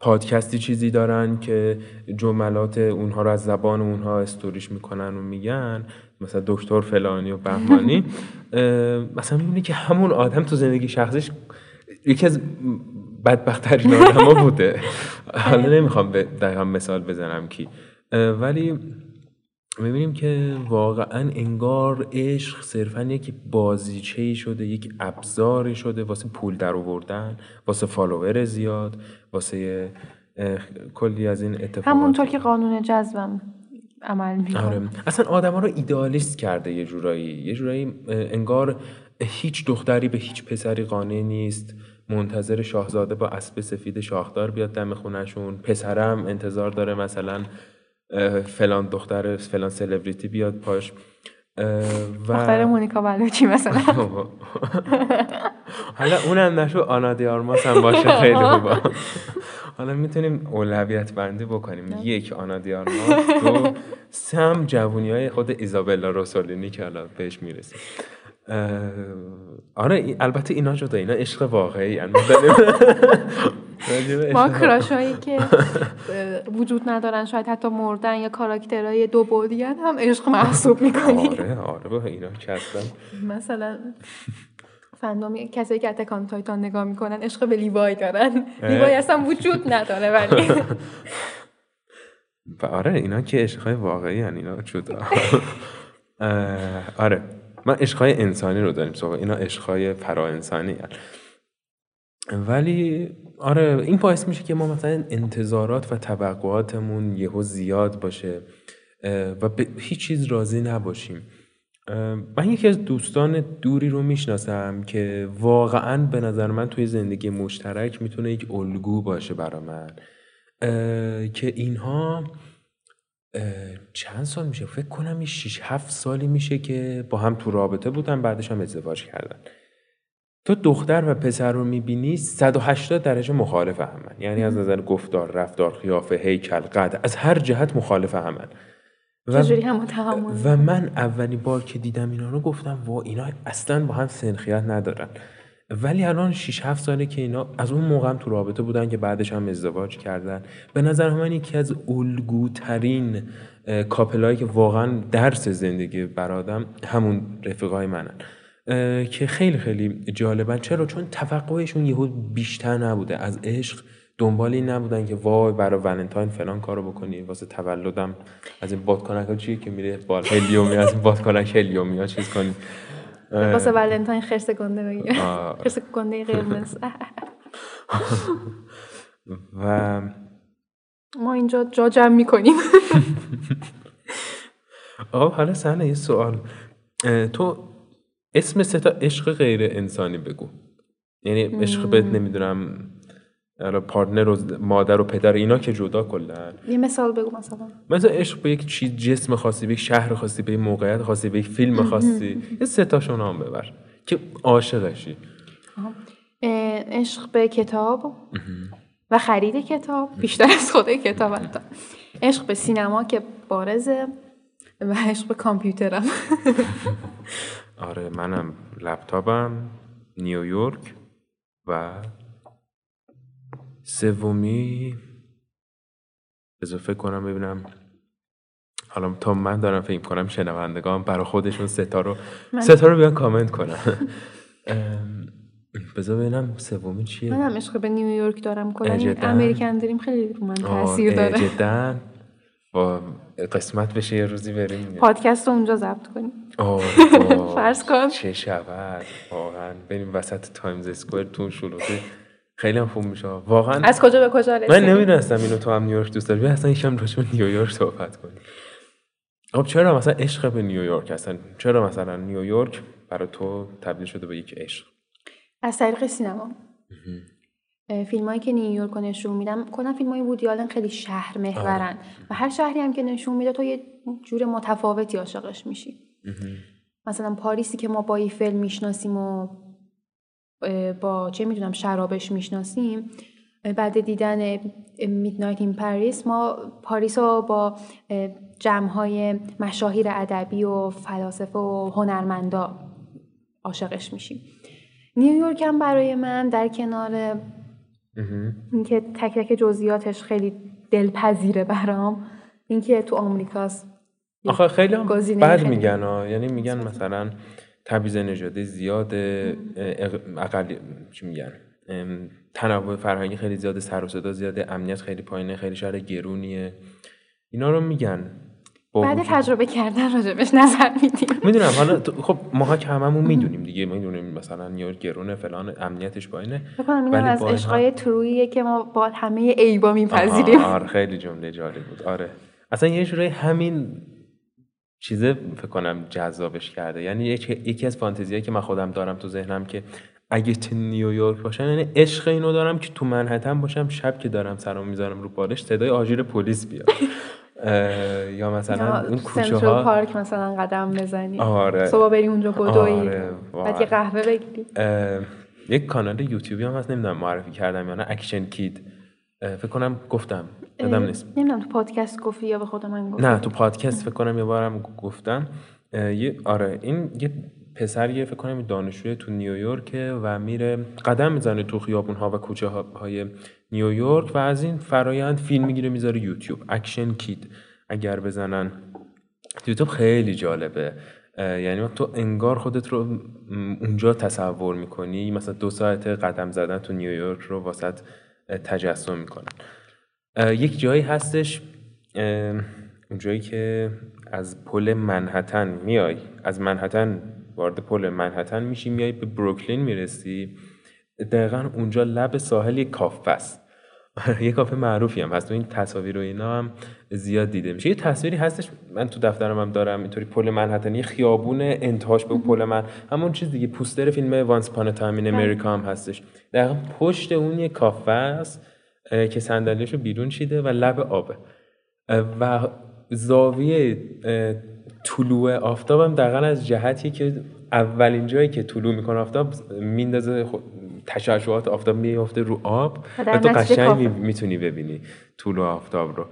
پادکستی چیزی دارن که جملات اونها رو از زبان اونها استوریش می‌کنن و میگن. مثلا دکتر فلانی و بهمانی <laughs> مثلا می‌بینی که همون آدم تو زندگی شخصیش یکی از بدبختترین <laughs> آدم بوده. حالا نمی‌خوام دقیقا مثال بزنم کی. ولی می‌بینیم که واقعا انگار عشق صرفا یک بازیچه شده یک ابزاری شده واسه پول در آوردن واسه فالوور زیاد واسه کلی از این اتفاقات. همونطور که قانون جذبم. عمل می‌کنه. آره. اصلا آدم ها رو ایدئالیست کرده یه جورایی. یه جورایی انگار هیچ دختری به هیچ پسری قانع نیست. منتظر شاهزاده با اسب سفید شاخدار بیاد دم خونشون پسرم انتظار داره مثلا فلان دختر فلان سلبریتی بیاد پاش. و دختر مونیکا بلوچی مثلا. <laughs> حالا اونم نشو آنا دیارماس هم باشه. خیلی خوبه. <laughs> حالا می‌تونیم اولویت بندی بکنیم. یک آنا دیارماس دو سم جوونی های خود ایزابلا روسولینی که الان بهش می‌رسیم. آره البته اینا جدا اینا عشق واقعی <laughs> ما کراش هایی که وجود ندارن شاید حتی مردن یا کاراکترهای دو بودی هم عشق محسوب <laughs> می‌کنی. آره آره اینا که مثلا فندامی کسایی که اتکان تایتان نگاه می‌کنن عشق به لیوای دارن. لیوای اصلا وجود نداره ولی. <laughs> آره اینا که عشقهای واقعی هن اینا جدا. آره. من عشقهای انسانی رو داریم صحبت اینا عشقهای فرا انسانی ولی آره این باعث میشه که ما مثلا انتظارات و توقعاتمون یهو زیاد باشه و به هیچ چیز راضی نباشیم. من یکی از دوستان دوری رو می‌شناسم که واقعا به نظر من توی زندگی مشترک می‌تونه یک الگو باشه برا من. که اینها چند سال میشه؟ فکر کنم 6 7 سالی میشه که با هم تو رابطه بودن بعدش هم ازدواج کردن. تو دختر و پسر رو می‌بینی 180 درجه مخالف همن یعنی از نظر گفتار رفتار خیافه هیکل قد از هر جهت مخالف همن و, و من اولین بار که دیدم اینا رو گفتم وا اینا اصلا با هم سنخیت ندارن. ولی الان 6 7 ساله که اینا از اون موقع هم تو رابطه بودن که بعدش هم ازدواج کردن. به نظر من یکی از الگوترین کاپلایی که واقعا درس زندگی برادم همون رفیقای منن. که خیلی خیلی جالبن. چرا؟ چون توقعشون یهو بیشتر نبوده. از عشق دنبال نبودن که وای برای ولنتاین فلان کارو بکنی واسه تولدم از این بادکنک ها چیه که میره بال هلیومی از این بادکنک هلیومی ها چیز کنی؟ واسه ولنتاین خرس گنده بگیر خرس گنده قرمز. <laughs> و ما اینجا جا جمع می‌کنیم. <laughs> آه حالا سنه یه سوال. تو اسم ستا عشق غیر انسانی بگو. یعنی عشق بهت نمی‌دونم پارتنر و مادر و پدر اینا که جدا کلن یه مثال بگو مثلا. مثلا عشق به یک چیز جسم خاصی به یک شهر خاصی به یک موقعیت خاصی به یک فیلم خاصی. <laughs> یه سه تاشون هم ببر که عاشقشی. عشق به کتاب و خرید کتاب بیشتر از خود کتاب حتی. عشق به سینما که بارزه و عشق به کامپیوترم. <laughs> آره منم لپتاپم نیویورک و سومی. فکر کنم ببینم. حالا تا من دارم فکر کنم شنوندگان برای خودشون ستا رو ستا رو بیان کامنت کنن. بذار ببینم سومی چیه. منم عشق به نیویورک دارم کلا امریکن دریم خیلی رو من تاثیر داره. جدا با قسمت بشه یه روزی بریم. پادکست رو اونجا ضبط کنیم. <laughs> فرض کن. چه شود. واقعا. بریم وسط تایمز اسکوئر تو شلوغی. خیلی هم خوب میشه. واقعا از کجا به کجا رسید من نمی‌دونستم اینو تو هم نیویورک دوست داری. اصلا یکم راجع به نیویورک صحبت کنیم. خب چرا مثلا عشق به نیویورک اصلا چرا مثلا نیویورک برای تو تبدیل شده به یک عشق؟ از طریق سینما. فیلم هایی که نیویورک رو نشون میدن کلا فیلم های وودی آلن خیلی شهر محورن و هر شهری هم که نشون میده تو یه جور متفاوتی عاشقش میشی. مثلا پاریسی که ما با این فیلم می‌شناسیم و با چه می‌دونم شرابش می‌شناسیم. بعد دیدن میدنایت این پاریس ما پاریس رو با جمعهای مشاهیر ادبی و فلاسفه و هنرمندا عاشقش میشیم. نیویورک هم برای من در کنار اینکه تک تک جزئیاتش خیلی دلپذیره برام اینکه تو آمریکاست. آخه خیلی هم گزینه بد میگن ها. یعنی میگن مثلا تبعیض نژادی زیاد اقل چی میگن؟ تنوع فرهنگی خیلی زیاده سر و صدا زیاده امنیت خیلی پایینه خیلی شهر گرونیه. اینا رو میگن. بعد تجربه کردن راجبش نظر میدیم. می‌دونم حالا <laughs> خب ماها که هممون می‌دونیم دیگه می‌دونیم مثلا نیویورک گرونه فلان امنیتش پایینه. بکنم اینم از عشقای تروییه که ما با همه عیبا میپذیریم. آره خیلی جمله جالب بود. آره. اصلا یه جورایی همین چیزه فکر کنم جذابش کرده. یعنی یک- یکی از فانتزیایی که من خودم دارم تو ذهنم که اگه تو نیویورک باشم یعنی عشق اینو دارم که تو منحتن باشم شب که دارم سرم می‌ذارم رو بالش صدای آژیر پلیس بیاد. یا مثلا اون کوچه ها پارک مثلا قدم بزنی. آره. صبح بری اونجا بدوی آره، بعد. یه قهوه بگیری. یک کانال یوتیوبی هم هست نمی‌دونم معرفی کردم یا نه Action Kid فکر کنم گفتم. یادم نیست. نمی‌دونم تو پادکست گفتی یا به خود من گفتی؟ نه تو پادکست فکر کنم یه بارم گفتم. یه آره این یه پسریه فکر کنم یه دانشجوی تو نیویورک و میره قدم می‌زنه تو خیابون ها و کوچه های نیویورک و از این فرایند فیلم می‌گیره می‌ذاره یوتیوب. Action Kid اگر بزنن. یوتیوب خیلی جالبه. یعنی تو انگار خودت رو اونجا تصور می‌کنی مثلا دو ساعت قدم زدن تو نیویورک رو واسط تجسم می‌کنن. یک جایی هستش اون جایی که از پل منحتن میای. از منحتن وارد پل منحتن میشی میای به بروکلین می‌رسی. دقیقا اونجا لب ساحل یک کافه است. <laughs> یه کافه معروفی هم هست. و این تصاویر و اینا هم زیاد دیده میشه. یه تصویری هستش من تو دفترم هم دارم. اینطوری پل منهتن یه خیابون انتهاش به پل من. همون چیز دیگه پوستر فیلم Once Upon a Time in America هم هستش. دقیقا پشت اون یه کافه است. که صندلیاشو بیرون چیده و لب آبه. و زاویه طلوع آفتاب هم دقیقا از جهتی که اولین جایی که طلوع می‌کنه آفتاب میندازه خود- تشعشعات آفتاب میفته رو آب. و تو قشنگ می‌تونی ببینی طلوع آفتاب رو.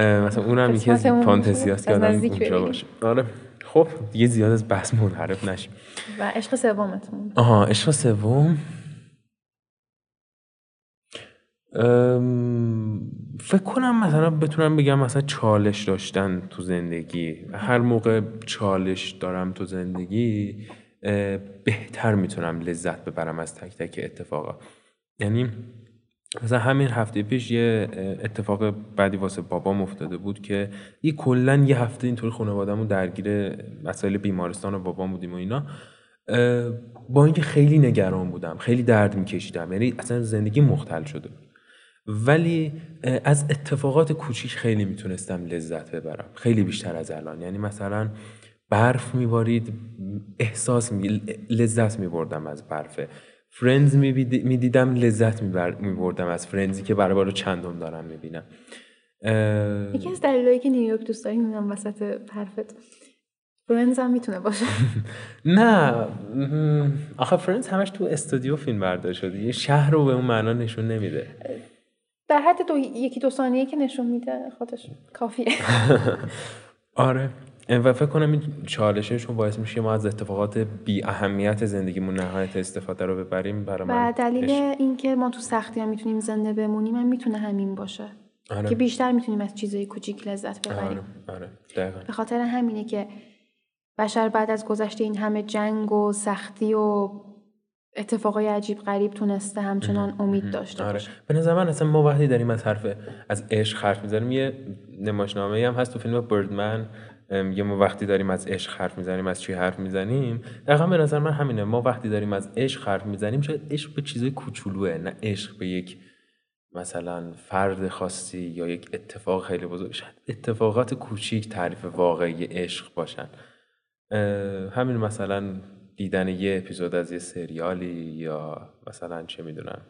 مثلا اونم یکی از قسمتمون فانتزی هست که آدم اونجا. باشه. آره. خب دیگه زیاد از بحث منحرف نشیم. و عشق سومتون. آها عشق سوم. فکر کنم مثلا بتونم بگم مثلا چالش داشتن تو زندگی. هر موقع چالش دارم تو زندگی بهتر می‌تونم لذت ببرم از تک تک اتفاقا. یعنی مثلا همین هفته پیش یه اتفاق بعدی واسه بابام افتاده بود که یه کلا یه هفته اینطوری خانوادهمون درگیر مسائل بیمارستان و بابام بودیم و اینا. با اینکه خیلی نگران بودم خیلی درد میکشیدم. یعنی اصلا زندگی مختل شده بود. ولی اه، از اتفاقات کوچیک خیلی می‌تونستم لذت ببرم. خیلی بیشتر از الان. یعنی مثلا برف میبارید احساس می... لذت میبردم از برفه Friends می‌دیدم لذت میبردم از Friends ی که برای بار چندم دارم می‌بینم. یکی از دلایلی که نیویورک دوست داری می‌دونم وسط حرفت Friends هم می‌تونه باشه. <laughs> نه آخه Friends همش تو استودیو فیلم برداری شده. یه شهر رو به اون معنا نشون نمیده. در حد دو یکی دو ثانیه که نشون میده خودش کافیه. <laughs> آره. و فکر کنم این چالششون باعث میشه ما از اتفاقات بی اهمیت زندگیمون نهایت استفاده رو ببریم برای من و دلیل. اینکه ما تو سختی هم می‌تونیم زنده بمونیم هم می‌تونه همین باشه. آره. که بیشتر می‌تونیم از چیزای کوچیک لذت آره ببریم. آره. دقیقا. به خاطر همینه که بشر بعد از گذشته این همه جنگ و سختی و اتفاقای عجیب غریب تونسته همچنان امید داشته آره. باشه. به نظر من اصلا ما وقتی داریم از حرف از عشق حرف می‌زنیم. یه نمایشنامه هم هست تو فیلم بردمن یه ما وقتی داریم از عشق حرف می‌زنیم از چی حرف می‌زنیم. دقیقا به نظر من همینه. ما وقتی داریم از عشق حرف می‌زنیم. شاید عشق به چیزای کوچولوه نه عشق به یک مثلا فرد خاصی یا یک اتفاق خیلی بزرگ. شاید اتفاقات کوچیک تعریف واقعی عشق باشن. همین مثلا دیدن یه اپیزود از یه سریالی یا مثلا چه می‌دونم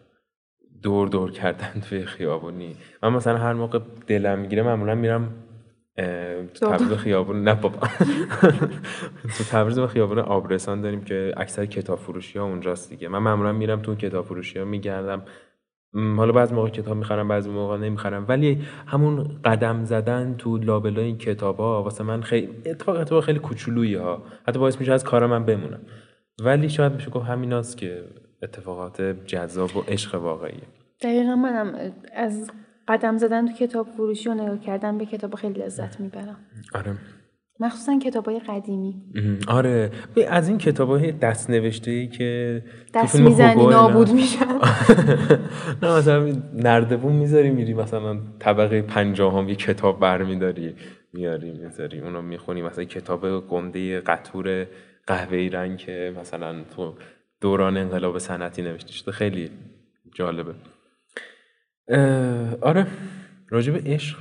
دور دور کردن <laughs> توی خیابونی. من مثلا هر موقع دلم می‌گیره معمولا میرم تو تبریز خیابون. نه بابا. <laughs> تو تبریز خیابون آبرسان داریم که اکثر کتاب فروشی ها اونجاست دیگه. من معمولا میرم تو کتاب فروشی ها میگردم. حالا بعضی موقع کتاب می‌خرم بعضی موقع نمی‌خرم. ولی همون قدم زدن تو لابلای این کتاب ها واسه من خیلی اتفاق اتفاق خیلی کوچولویی ها. حتی باعث میشه از کار من بمونم. ولی شاید میشه گفت همیناست که اتفاقات جذاب و عشق واقعیه. دقیقا منم از قدم زدن تو کتاب فروشی و نگاه کردن به کتاب خیلی لذت می‌برم. آره. مخصوصا کتاب های قدیمی آره. از این کتاب های دست نوشته ای که دست می‌زنی نابود میشن. <laughs> نه مثلا نردبون می‌ذاری میری مثلا طبقه پنجاهم یه کتاب برمیداری میاری می‌ذاری اونو می‌خونی. مثلا کتاب گنده قطور قهوه‌ای رنگ که مثلا تو دوران انقلاب صنعتی نوشته شده خیلی جالبه. آره. راجب عشق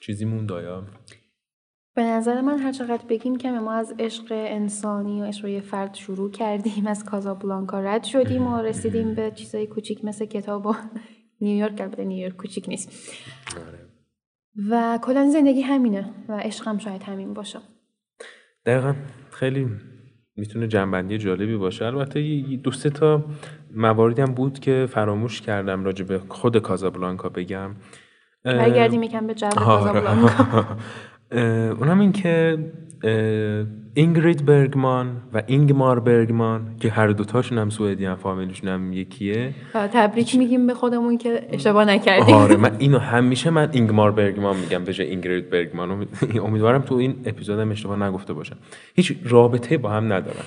چیزی موند آیا به نظر من هر چقدر بگیم که ما از عشق انسانی و عشق یه فرد شروع کردیم از کازابلانکا رد شدیم و رسیدیم به چیزای کوچیک مثل کتاب و نیویورک البته نیویورک کوچیک نیست. آره. و کلا زندگی همینه و عشق هم شاید همین باشه. دقیقا. خیلی می‌تونه جنبندی جالبی باشه. البته دو سه تا مواردی هم بود که فراموش کردم راجع به خود کازابلانکا بگم. برگردیم یکم به جو آره. کازابلانکا. <laughs> اونم این که اینگرید برگمان و اینگمار برگمان که هر دوتاشون هم سوئدی هم فامیلشون هم یکیه. تبریک میگیم به خودمون که اشتباه نکردیم. آره من اینو همیشه من اینگمار برگمان میگم به جای اینگرید برگمان. امیدوارم تو این اپیزودم اشتباه نگفته باشم. هیچ رابطه با هم ندارم.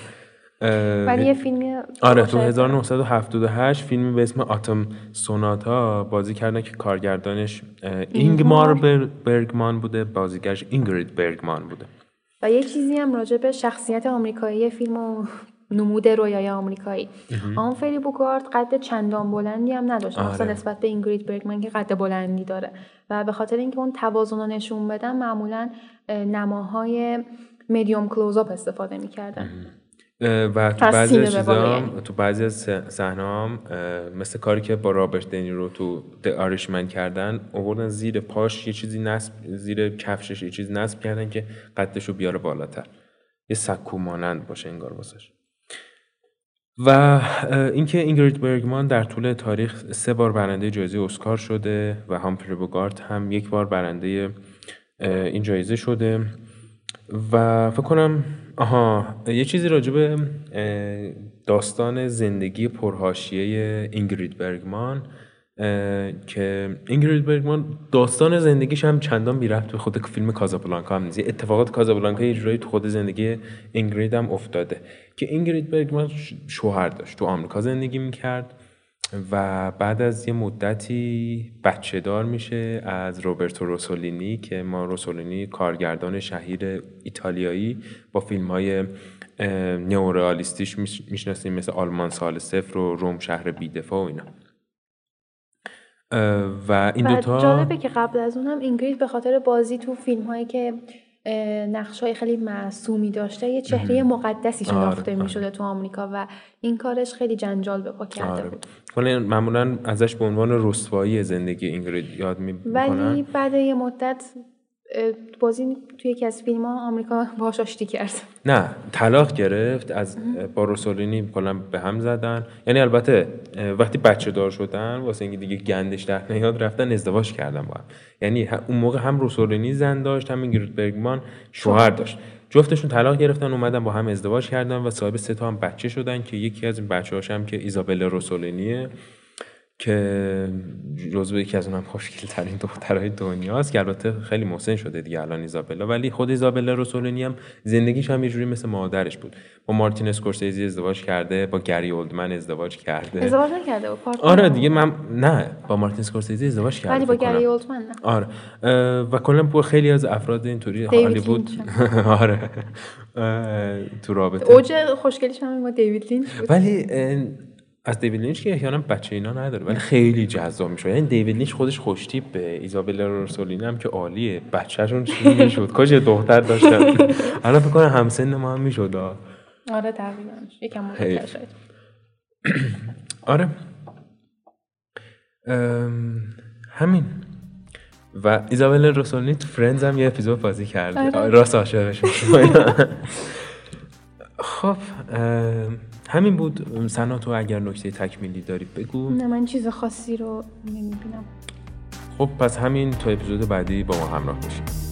ولی یه فیلمی آره تو 1978 فیلمی به اسم آتم سوناتا بازی کردن که کارگردانش اینگمار. برگمان بوده بازیگرش اینگرید برگمان بوده. و یه چیزی هم راجع به شخصیت آمریکایی فیلم و نمود رویای آمریکایی. فری بوکارت قد چندان بلندی هم نداشت. آره. نسبت به اینگرید برگمان که قد بلندی داره. و به خاطر اینکه اون توازن رو نشون بدن معمولا نماهای میدیوم کلوزاپ استفاده می‌کردن. و تو بعضی از تو بعضی از صحنه مثل کاری که با رابرت دنیرو تو د آریشمن کردن آوردن زیر پاش یه چیزی نصب زیر کفشش یه چیزی نصب کردن که قدش رو بیاره بالاتر. یه سکو مانند باشه انگار واسش. و اینکه اینگرید برگمان در طول تاریخ سه بار برنده جایزه اسکار شده و هامفری بوگارت هم یک بار برنده این جایزه شده. و فکر کنم آها یه چیزی راجع به داستان زندگی پرهاشیه اینگرید برگمان که اینگرید برگمان داستان زندگیش هم چندان بی رفت به خود فیلم کازابلانکا هم نیست. اتفاقات کازابلانکا یه جورایی تو خود زندگی اینگرید هم افتاده. که اینگرید برگمان شوهر داشت تو آمریکا زندگی می‌کرد. و بعد از یه مدتی بچه دار میشه از روبرتو روسولینی که ما روسولینی کارگردان شهیر ایتالیایی با فیلم های نئورئالیستیش می‌شناسیم مثل آلمان سال صفر و روم شهر بیدفاع و اینا. و این دوتا جالبه که قبل از اونم اینگرید به خاطر بازی تو فیلم هایی که نقش های خیلی معصومی داشته. یه چهره مقدسی شناخته آره، می شده تو آمریکا و این کارش خیلی جنجال به پا کرده آره. بود. ولی معمولا ازش به عنوان رسوایی زندگی اینگرید یاد می ولی بعد یه مدت بازی توی یکی از فیلم ها آمریکا باهاش آشتی کرد. نه طلاق گرفت از با روسولینی کلا به هم زدن. یعنی البته وقتی بچه دار شدن واسه اینکه دیگه گندش در نیاد رفتن ازدواج کردن با هم. یعنی اون موقع هم روسولینی زن داشت هم اینگرید برگمان شوهر داشت. جفتشون طلاق گرفتن اومدن با هم ازدواج کردن و صاحب سه تا هم بچه شدن که یکی از این بچه هم که ایزابل روسولینیه. که جزو یکی از اونم خوشگل ترین دخترهای دنیاست که البته خیلی محسن شده دیگه الان ایزابلا. ولی خود ایزابلا روسولینی هم زندگیش هم یه جوری مثل مادرش بود. با مارتین اسکورسیزی ازدواج کرده با گری اولدمن ازدواج کرده. ازدواج نکرده با آره دیگه من نه با مارتین اسکورسیزی ازدواج کرده ولی با گری اولدمن نه. آره. و کلا با خیلی از افراد اینطوری هالیوود <laughs> آره. تو رابطه. اوج خوشگلیش هم با دیوید لینچ ولی از دیوید لینچ که احیانا بچه اینا نداره ولی خیلی جذاب میشه. یعنی دیوید لینچ خودش خوشتیپ به ایزابلا روسلینی هم که عالیه. بچهشون چی می‌شد؟ کاش دختر داشتن. الان فکر کنم همسن ما هم می‌شد. آره تقریبا. یکم شاید. <clears throat> آره. همین. و ایزابلا روسلینی تو Friends هم یه اپیزود بازی کرده. آره. راست عاشقش <laughs> خب همین بود. سنا تو اگر نکته تکمیلی داری بگو. نه من چیز خاصی رو نمی‌بینم. خب پس همین تا اپیزود بعدی با ما همراه باشید.